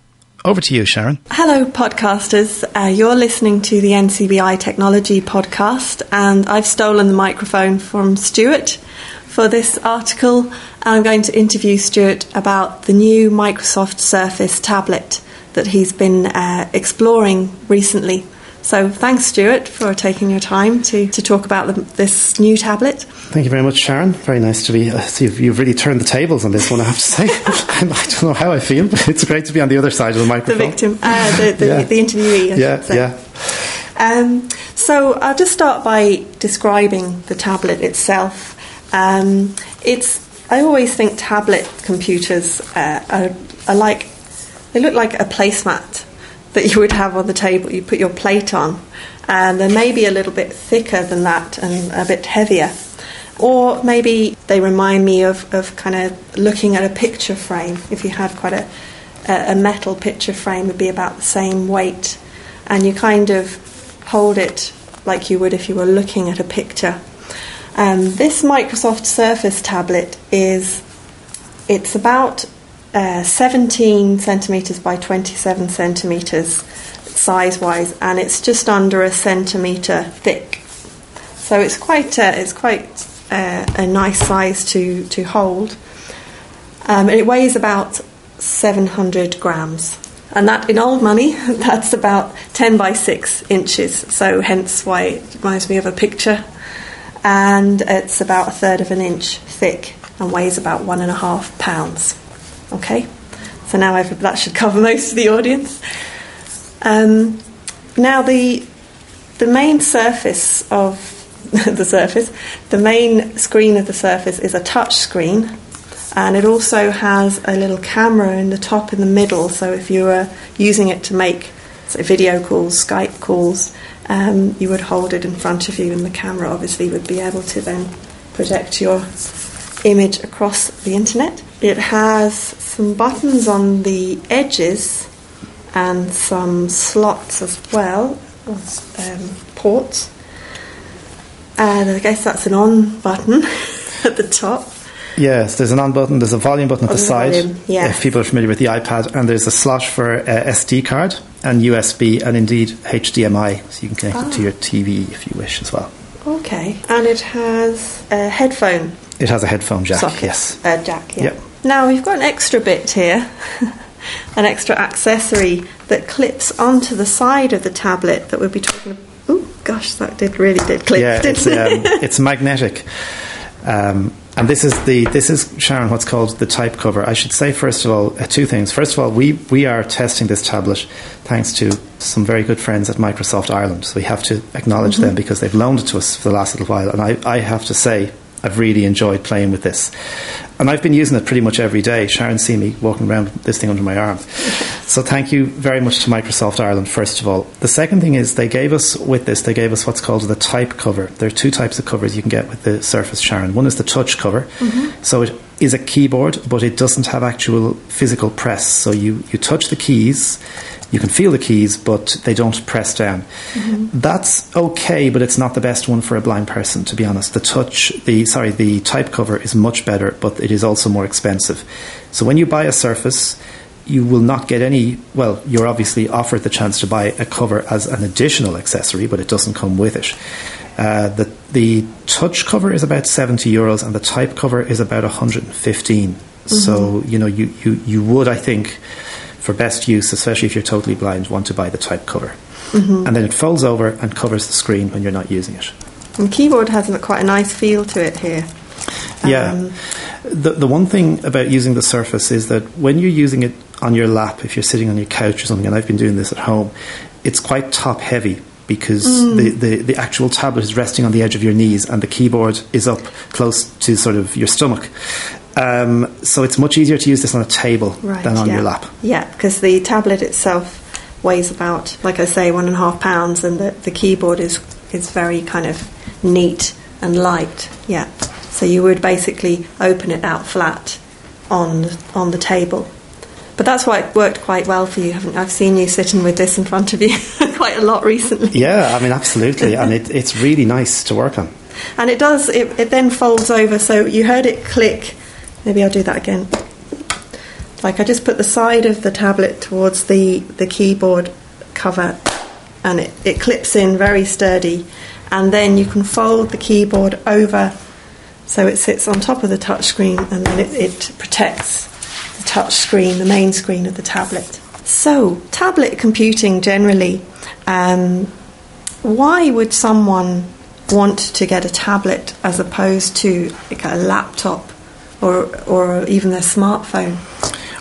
Over to you, Sharon. Hello, podcasters. Uh, you're listening to the NCBI Technology podcast, and I've stolen the microphone from Stuart for this article. I'm going to interview Stuart about the new Microsoft Surface tablet that he's been uh, exploring recently. So, thanks, Stuart, for taking your time to, to talk about the, this new tablet. Thank you very much, Sharon. Very nice to be. Uh, so you've, you've really turned the tables on this one, I have to say. I don't know how I feel, but it's great to be on the other side of the microphone. The victim, uh, the, the, Yeah. the interviewee. I Yeah, should say. yeah. Um, so I'll just start by describing the tablet itself. Um, it's I always think tablet computers uh, are, are like they look like a placemat that you would have on the table. You put your plate on, and they're maybe a little bit thicker than that and a bit heavier. Or maybe they remind me of, of kind of looking at a picture frame. If you had quite a, a a metal picture frame, would be about the same weight, and you kind of hold it like you would if you were looking at a picture. Um, this Microsoft Surface tablet is it's about uh, 17 centimeters by 27 centimeters size wise, and it's just under a centimeter thick. So it's quite uh, it's quite uh, a nice size to to hold. Um, and it weighs about 700 grams. And that, in old money, that's about 10 by 6 inches. So, hence why it reminds me of a picture. And it's about a third of an inch thick and weighs about one and a half pounds. Okay? So, now I've, that should cover most of the audience. Um, now, the, the main surface of the surface, the main screen of the surface is a touch screen and it also has a little camera in the top in the middle so if you were using it to make video calls skype calls um, you would hold it in front of you and the camera obviously would be able to then project your image across the internet it has some buttons on the edges and some slots as well um, ports and I guess that's an on button at the top Yes, there's an on button, there's a volume button at the side. yeah. If people are familiar with the iPad, and there's a slot for uh, SD card and USB and indeed HDMI, so you can connect it to Ah. your TV if you wish as well. Okay, and it has a headphone It has a headphone jack, socket. yes. Uh, jack, yeah. Yep. Now we've got an extra bit here, an extra accessory that clips onto the side of the tablet that we'll be talking. Oh Gosh, that did really did clip. Yeah, didn't it's it? um, it's magnetic. Um, and this is the this is Sharon what's called the type cover. I should say first of all uh, two things. First of all, we we are testing this tablet thanks to some very good friends at Microsoft Ireland. So we have to acknowledge them because they've loaned it to us for the last little while. And I, I have to say I've really enjoyed playing with this. And I've been using it pretty much every day. Sharon see me walking around with this thing under my arm. So thank you very much to Microsoft Ireland, first of all. The second thing is they gave us, with this, they gave us what's called the type cover. There are two types of covers you can get with the Surface, Sharon. One is the touch cover. Mm-hmm. So it is a keyboard, but it doesn't have actual physical press. So you, you touch the keys, you can feel the keys, but they don't press down. That's okay, but it's not the best one for a blind person, to be honest. The touch, the sorry, the type cover is much better, but it is also more expensive. So when you buy a Surface, you will not get any. Well, you're obviously offered the chance to buy a cover as an additional accessory, but it doesn't come with it. Uh, the the touch cover is about seventy euros, and the type cover is about one hundred and fifteen. So you know you, you you would I think for best use, especially if you're totally blind, want to buy the type cover. And then it folds over and covers the screen when you're not using it. And keyboard has quite a nice feel to it here. Yeah. Um, The, the one thing about using the Surface is that when you're using it on your lap, if you're sitting on your couch or something, and I've been doing this at home, it's quite top heavy because the, the, the actual tablet is resting on the edge of your knees and the keyboard is up close to sort of your stomach. Um, so it's much easier to use this on a table Right, than on yeah. your lap. Yeah, because the tablet itself weighs about, like I say, one and a half pounds, and the, the keyboard is is very kind of neat and light. Yeah, so you would basically open it out flat on on the table. But that's why it worked quite well for you. Haven't I've seen you sitting with this in front of you quite a lot recently. Yeah, I mean, absolutely. and it, it's really nice to work on. And it does, it, it then folds over. So you heard it click. Maybe I'll do that again. Like I just put the side of the tablet towards the, the keyboard cover and it, it clips in very sturdy. And then you can fold the keyboard over so it sits on top of the touch screen and then it, it protects touch screen, the main screen of the tablet. So, tablet computing generally, um, why would someone want to get a tablet as opposed to like a laptop or or even a smartphone?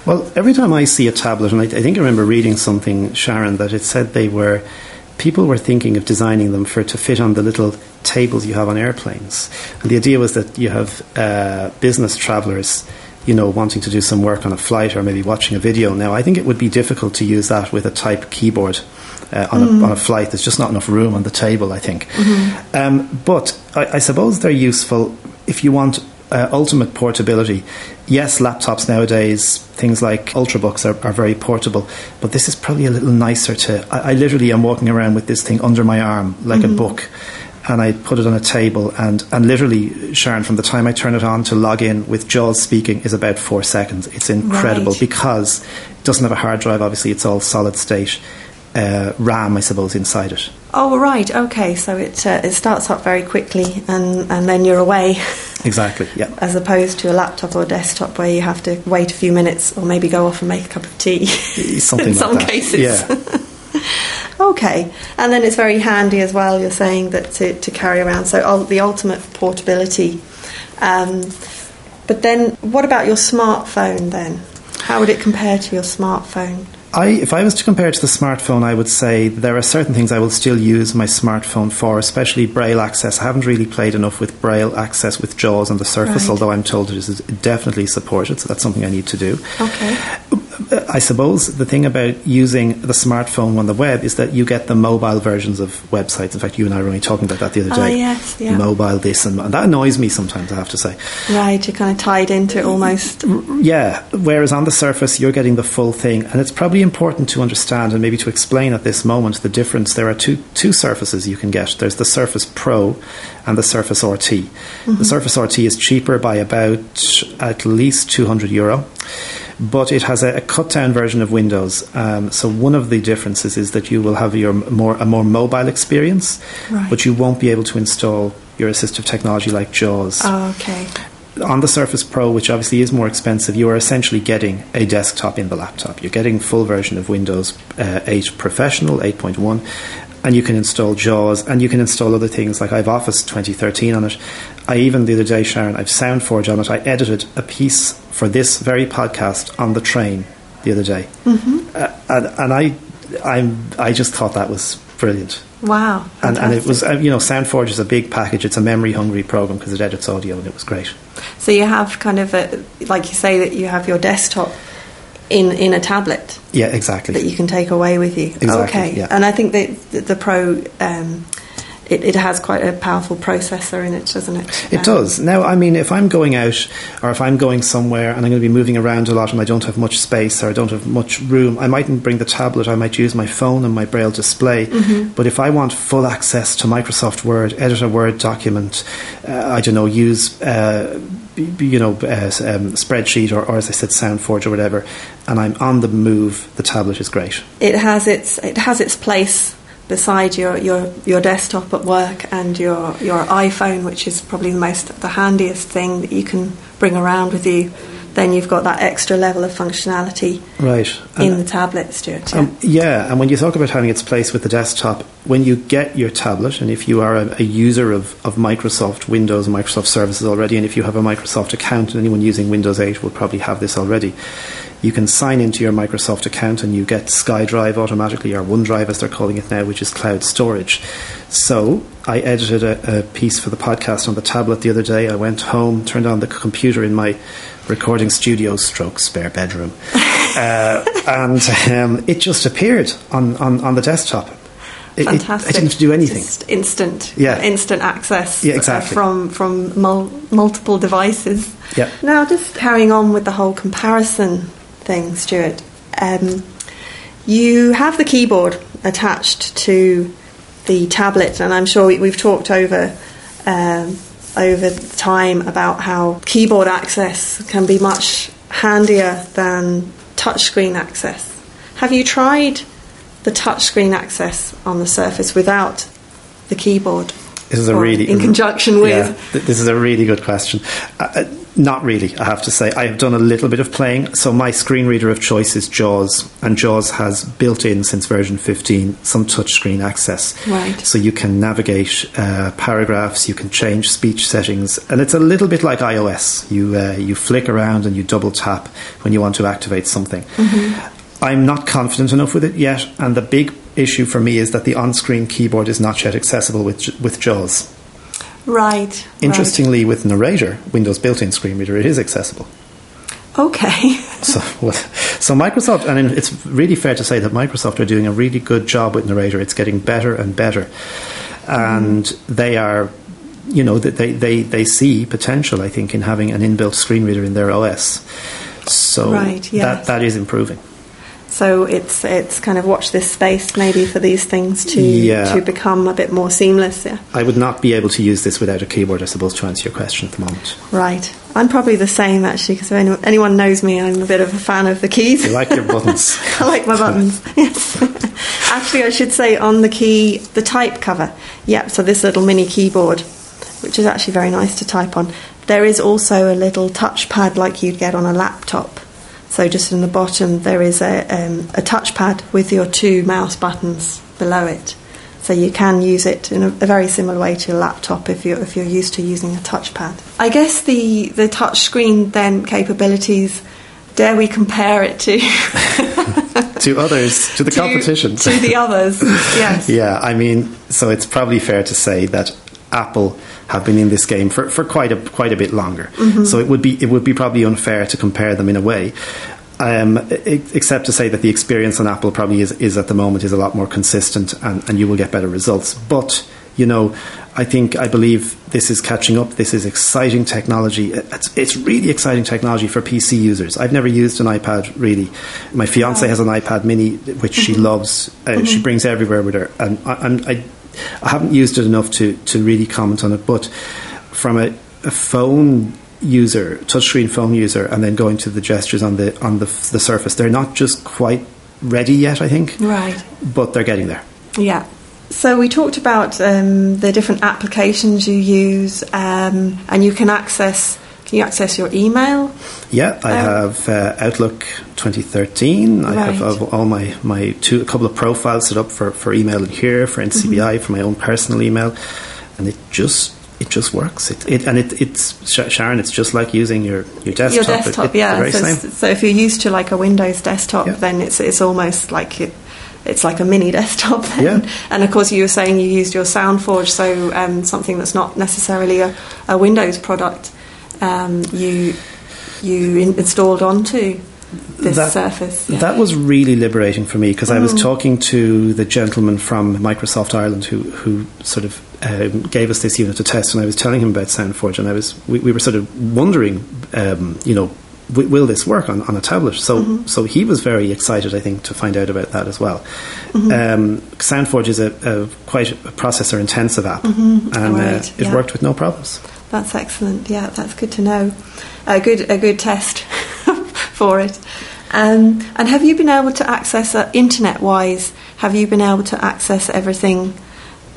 Well, every time I see a tablet, and I, I think I remember reading something, Sharon, that it said they were people were thinking of designing them for to fit on the little tables you have on airplanes, and the idea was that you have uh, business travellers. You know, wanting to do some work on a flight or maybe watching a video. Now, I think it would be difficult to use that with a type keyboard uh, on, a, on a flight. There's just not enough room on the table, I think. Um, but I, I suppose they're useful if you want uh, ultimate portability. Yes, laptops nowadays, things like ultrabooks are, are very portable, but this is probably a little nicer to. I, I literally am walking around with this thing under my arm like a book. And I put it on a table, and, and literally, Sharon, from the time I turn it on to log in with Jaws speaking is about four seconds. It's incredible Right. because it doesn't have a hard drive, obviously, it's all solid state uh, RAM, I suppose, inside it. Oh right, okay. So it uh, it starts up very quickly, and and then you're away, Exactly, yeah. as opposed to a laptop or desktop where you have to wait a few minutes or maybe go off and make a cup of tea. Something in like some that. cases. Yeah. Okay, and then it's very handy as well. You're saying that to, to carry around, so the ultimate portability. Um, but then, what about your smartphone? Then, how would it compare to your smartphone? I, if I was to compare it to the smartphone, I would say there are certain things I will still use my smartphone for, especially Braille access. I haven't really played enough with Braille access with JAWS on the Surface, Right. although I'm told it is definitely supported, so that's something I need to do. Okay. I suppose the thing about using the smartphone on the web is that you get the mobile versions of websites. In fact, you and I were only talking about that the other Ah, day. yes, yeah. Mobile this and, and that annoys me sometimes. I have to say. Right, you're kind of tied into it almost. Yeah, whereas on the surface you're getting the full thing, and it's probably important to understand and maybe to explain at this moment the difference. There are two two surfaces you can get. There's the Surface Pro and the Surface RT. The Surface RT is cheaper by about at least 200 euro. But it has a, a cut down version of Windows. Um, so one of the differences is that you will have your more a more mobile experience, Right. but you won't be able to install your assistive technology like JAWS Oh, okay. on the Surface Pro, which obviously is more expensive, you are essentially getting a desktop in the laptop. You're getting full version of Windows uh, 8 Professional 8.1, and you can install JAWS, and you can install other things like I have Office 2013 on it. I even the other day, Sharon, I've SoundForge on it. I edited a piece for this very podcast on the train the other day, mm-hmm. uh, and, and I, I'm, I just thought that was brilliant. Wow. And, and it was, uh, you know, SoundForge is a big package. It's a memory hungry program because it edits audio and it was great. So you have kind of a, like you say, that you have your desktop in, in a tablet. Yeah, exactly. That you can take away with you. Exactly, okay. yeah. And I think that the, the Pro, um, it, it has quite a powerful processor in it, doesn't it? It does. Now, I mean, if I'm going out or if I'm going somewhere and I'm going to be moving around a lot and I don't have much space or I don't have much room, I mightn't bring the tablet. I might use my phone and my braille display. But if I want full access to Microsoft Word, edit a Word document, uh, I don't know, use. Uh, you know, uh, um, spreadsheet or, or as I said, SoundForge or whatever, and I'm on the move. The tablet is great. it has its it has its place beside your, your, your desktop at work and your your iPhone, which is probably the most the handiest thing that you can bring around with you. Then you've got that extra level of functionality Right. in the tablet, Stuart. Yeah. Um, yeah, and when you talk about having its place with the desktop, when you get your tablet, and if you are a, a user of, of Microsoft Windows and Microsoft services already, and if you have a Microsoft account, and anyone using Windows 8 will probably have this already, you can sign into your Microsoft account and you get SkyDrive automatically, or OneDrive as they're calling it now, which is cloud storage. So I edited a, a piece for the podcast on the tablet the other day. I went home, turned on the computer in my recording studio stroke spare bedroom. uh, and um, it just appeared on, on, on the desktop. It, it- Fantastic. I didn't have to do anything. Just instant. Yeah. Instant access. Yeah, exactly. From from mul- multiple devices. Yeah. Now, just carrying on with the whole comparison thing, Stuart. Um, you have the keyboard attached to the tablet, and I'm sure we, we've talked over. Um, over time about how keyboard access can be much handier than touchscreen access. Have you tried the touchscreen access on the Surface without the keyboard? This is a really in conjunction with. Yeah, this is a really good question. Uh, uh, not really, I have to say. I have done a little bit of playing. So my screen reader of choice is JAWS, and JAWS has built in since version 15 some touchscreen access. Right. So you can navigate uh, paragraphs, you can change speech settings, and it's a little bit like iOS. You uh, you flick around and you double tap when you want to activate something. Mm-hmm. I'm not confident enough with it yet, and the big issue for me is that the on-screen keyboard is not yet accessible with with JAWS. Right. Interestingly, with Narrator, Windows built-in screen reader, it is accessible. Okay. So, well, so Microsoft, and it's really fair to say that Microsoft are doing a really good job with Narrator. It's getting better and better, and they are, you know, they, they, they see potential. I think in having an inbuilt screen reader in their OS. So Right, that that is improving. So it's it's kind of watch this space maybe for these things to Yeah. to become a bit more seamless. Yeah. I would not be able to use this without a keyboard, I suppose, to answer your question at the moment. Right. I'm probably the same actually because if anyone, anyone knows me, I'm a bit of a fan of the keys. You like your buttons. I like my buttons. Yes. Actually, I should say on the key, the type cover. Yep. So this little mini keyboard, which is actually very nice to type on. There is also a little touchpad like you'd get on a laptop. So just in the bottom, there is a um, a touchpad with your two mouse buttons below it. So you can use it in a, a very similar way to a laptop if you're if you're used to using a touchpad. I guess the the touch screen then capabilities. Dare we compare it to to others, to the to- competition. to the others? Yes. Yeah, I mean, so it's probably fair to say that Apple have been in this game for, for quite a quite a bit longer. Mm-hmm. So it would be it would be probably unfair to compare them in a way. Um, except to say that the experience on Apple probably is, is at the moment is a lot more consistent and, and you will get better results. But you know, I think I believe this is catching up. This is exciting technology. It's, it's really exciting technology for PC users. I've never used an iPad really. My fiance has an iPad Mini, which she loves. Uh, She brings everywhere with her, and I, I'm, I, I haven't used it enough to to really comment on it. But from a, a phone user, touchscreen phone user, and then going to the gestures on the on the the Surface, they're not just quite ready yet. I think, Right. but they're getting there. Yeah. So we talked about um, the different applications you use, um, and you can access Can you access your email? Yeah, I Um, have uh, Outlook 2013. I have Right. all my, my two a couple of profiles set up for, for email in here for NCBI Mm-hmm. for my own personal email, and it just it just works. It, it and it, it's Sharon. It's just like using your your desktop. your desktop, it- yeah. So, so if you're used to like a Windows desktop, Yeah. then it's it's almost like it, it's like a mini desktop. Then. Yeah. And of course, you were saying you used your SoundForge, so um, something that's not necessarily a, a Windows product. Um, you you in- installed onto this That- Surface. That was really liberating for me because I Mm. was talking to the gentleman from Microsoft Ireland who, who sort of um, gave us this unit to test, and I was telling him about SoundForge, and I was we, we were sort of wondering, um, you know, w- will this work on, on a tablet? So Mm-hmm. so he was very excited, I think, to find out about that as well. Mm-hmm. Um, SoundForge is a, a quite a processor intensive app, and uh, Mm-hmm. Right, it yeah. worked with no problems. That's excellent. Yeah, that's good to know. A good a good test for it. Um, and have you been able to access uh, internet wise? Have you been able to access everything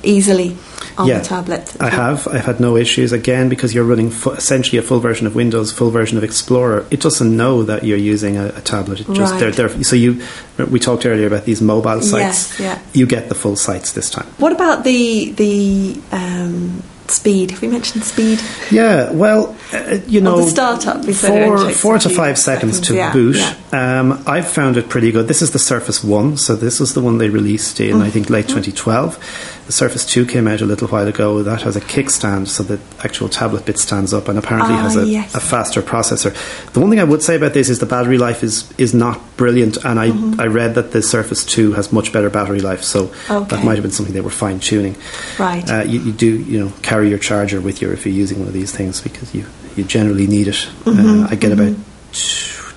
easily on Yeah, the tablet? I have. I've had no issues again because you're running fu- essentially a full version of Windows, full version of Explorer. It doesn't know that you're using a, a tablet. It just Right. they're, they're, so you. We talked earlier about these mobile sites. Yes, yeah. You get the full sites this time. What about the the um, speed? Have we mentioned speed? Yeah, well, uh, you know, the startup, we said four, four to five seconds, seconds, to yeah, boot. yeah. Um, I've found it pretty good. This is the Surface One, so this is the one they released in I think late 2012. The Surface Two came out a little while ago. That has a kickstand, so the actual tablet bit stands up, and apparently Ah, has a, yes. a faster processor. The one thing I would say about this is the battery life is is not brilliant, and I Mm-hmm. I read that the Surface Two has much better battery life, so Okay. that might have been something they were fine tuning. Right. Uh, you, you do, you know, carry your charger with you if you're using one of these things because you, you generally need it. Mm-hmm, Uh, I get about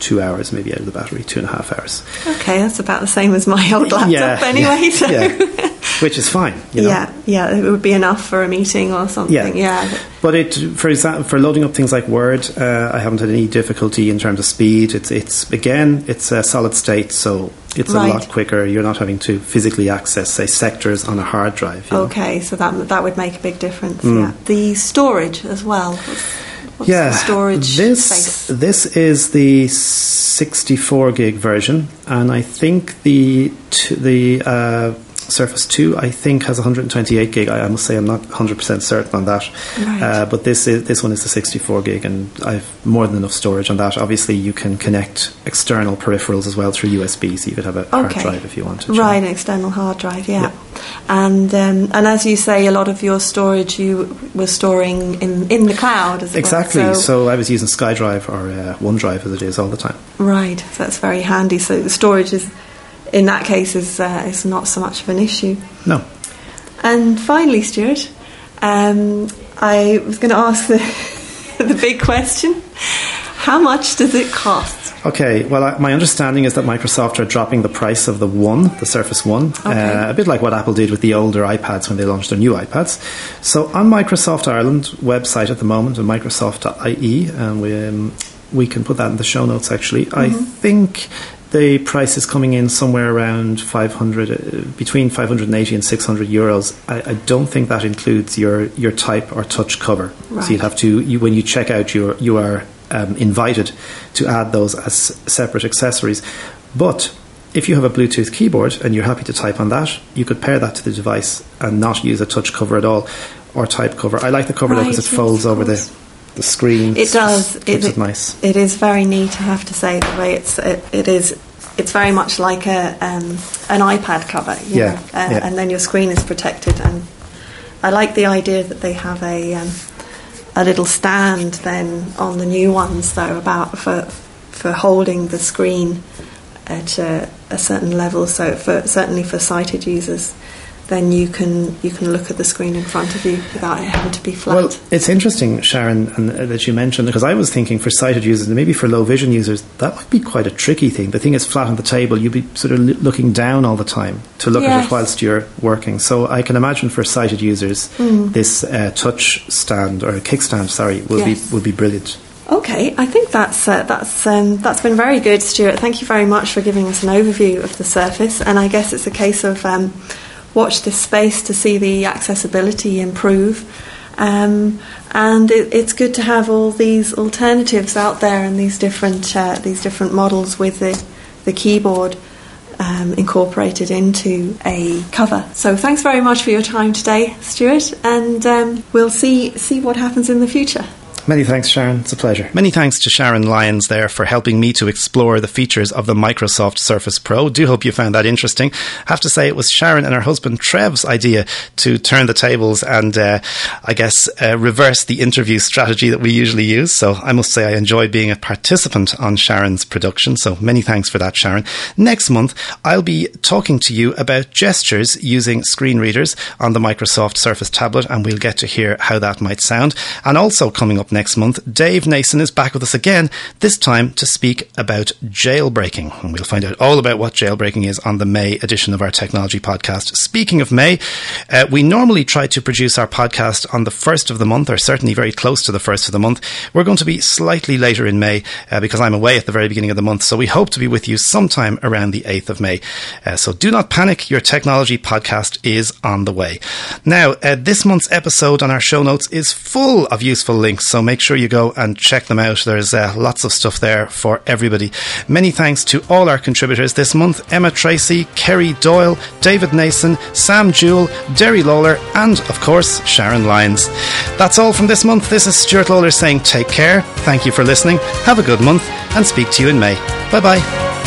two, hours maybe out of the battery, two and a half hours. Okay, that's about the same as my old laptop Yeah. anyway. So. Yeah. Which is fine, you know. yeah, yeah, it would be enough for a meeting or something. Yeah. yeah. But it, for example, for loading up things like Word, uh, I haven't had any difficulty in terms of speed. It's, it's again, it's a solid state, so it's Right. a lot quicker. You're not having to physically access, say, sectors on a hard drive. you know. Okay, so that that would make a big difference. Mm. Yeah, the storage as well. What's, what's yeah, storage this space? this is the 64 gig version, and I think the t- the uh, Surface 2 I think has 128 gig. I, I must say I'm not 100 percent certain on that, Right. uh, but this is this one is the 64 gig, and I've more than enough storage on that. Obviously, you can connect external peripherals as well through USB, so you could have a hard drive if you wanted. To. Right, an external hard drive, yeah. Yeah. And um, and as you say, a lot of your storage you were storing in, in the cloud as Exactly. well. So, I was using SkyDrive or uh, OneDrive as it is all the time. right, so that's very handy. So the storage is, in that case, is uh, is not so much of an issue. No. And finally, Stuart, um, I was going to ask the the big question: How much does it cost? Okay, well, I, my understanding is that Microsoft are dropping the price of the One, the Surface One, Okay. uh, a bit like what Apple did with the older iPads when they launched their new iPads. So on Microsoft Ireland website at the moment, at Microsoft.ie, and we, um, we can put that in the show notes actually, I think the price is coming in somewhere around 500, uh, between 580 and 600 euros. I, I don't think that includes your, your type or touch cover. Right. So you'd have to, you, when you check out, you you are um, invited to add those as separate accessories. But if you have a Bluetooth keyboard and you're happy to type on that, you could pair that to the device and not use a touch cover at all or type cover. I like the cover though because it folds over the. The screen. It does. It, nice. It is very neat. I have to say the way it's it, it is. It's very much like a um, an iPad cover. you Yeah, know, uh, yeah. and then your screen is protected. And I like the idea that they have a um, a little stand then on the new ones though about for for holding the screen at a, a certain level. So for certainly for sighted users. Then you can you can look at the screen in front of you without it having to be flat. Well, it's interesting, Sharon, and, uh, that you mentioned because I was thinking for sighted users and maybe for low vision users that might be quite a tricky thing. The thing is flat on the table; you'd be sort of l- looking down all the time to look at it whilst you're working. So I can imagine for sighted users, Hmm. this uh, touch stand or kickstand, sorry, will Yes. be will be brilliant. Okay, I think that's uh, that's um, that's been very good, Stuart. Thank you very much for giving us an overview of the Surface, and I guess it's a case of um, watch this space to see the accessibility improve, Um, and it, it's good to have all these alternatives out there and these different uh, these different models with the the keyboard um, incorporated into a cover. So thanks very much for your time today, Stuart, and um, we'll see see what happens in the future. Many thanks, Sharon. It's a pleasure. Many thanks to Sharon Lyons there for helping me to explore the features of the Microsoft Surface Pro. Do hope you found that interesting. have to say it was Sharon and her husband Trev's idea to turn the tables and, uh, I guess, uh, reverse the interview strategy that we usually use. So I must say I enjoyed being a participant on Sharon's production. So many thanks for that, Sharon. Next month, I'll be talking to you about gestures using screen readers on the Microsoft Surface tablet, and we'll get to hear how that might sound. And also coming up next next month, Dave Nason is back with us again, this time to speak about jailbreaking. And we'll find out all about what jailbreaking is on the May edition of our technology podcast. Speaking of May, uh, we normally try to produce our podcast on the first of the month, or certainly very close to the first of the month. We're going to be slightly later in May uh, because I'm away at the very beginning of the month. So we hope to be with you sometime around the 8th of May. Uh, so do not panic. Your technology podcast is on the way. Now, uh, this month's episode on our show notes is full of useful links. Make sure you go and check them out. There's uh, lots of stuff there for everybody. Many thanks to all our contributors this month Emma Tracy, Kerry Doyle, David Nason, Sam Jewell, Derry Lawlor, and of course, Sharon Lyons. That's all from this month. This is Stuart Lawlor saying take care. Thank you for listening. Have a good month and speak to you in May. Bye bye.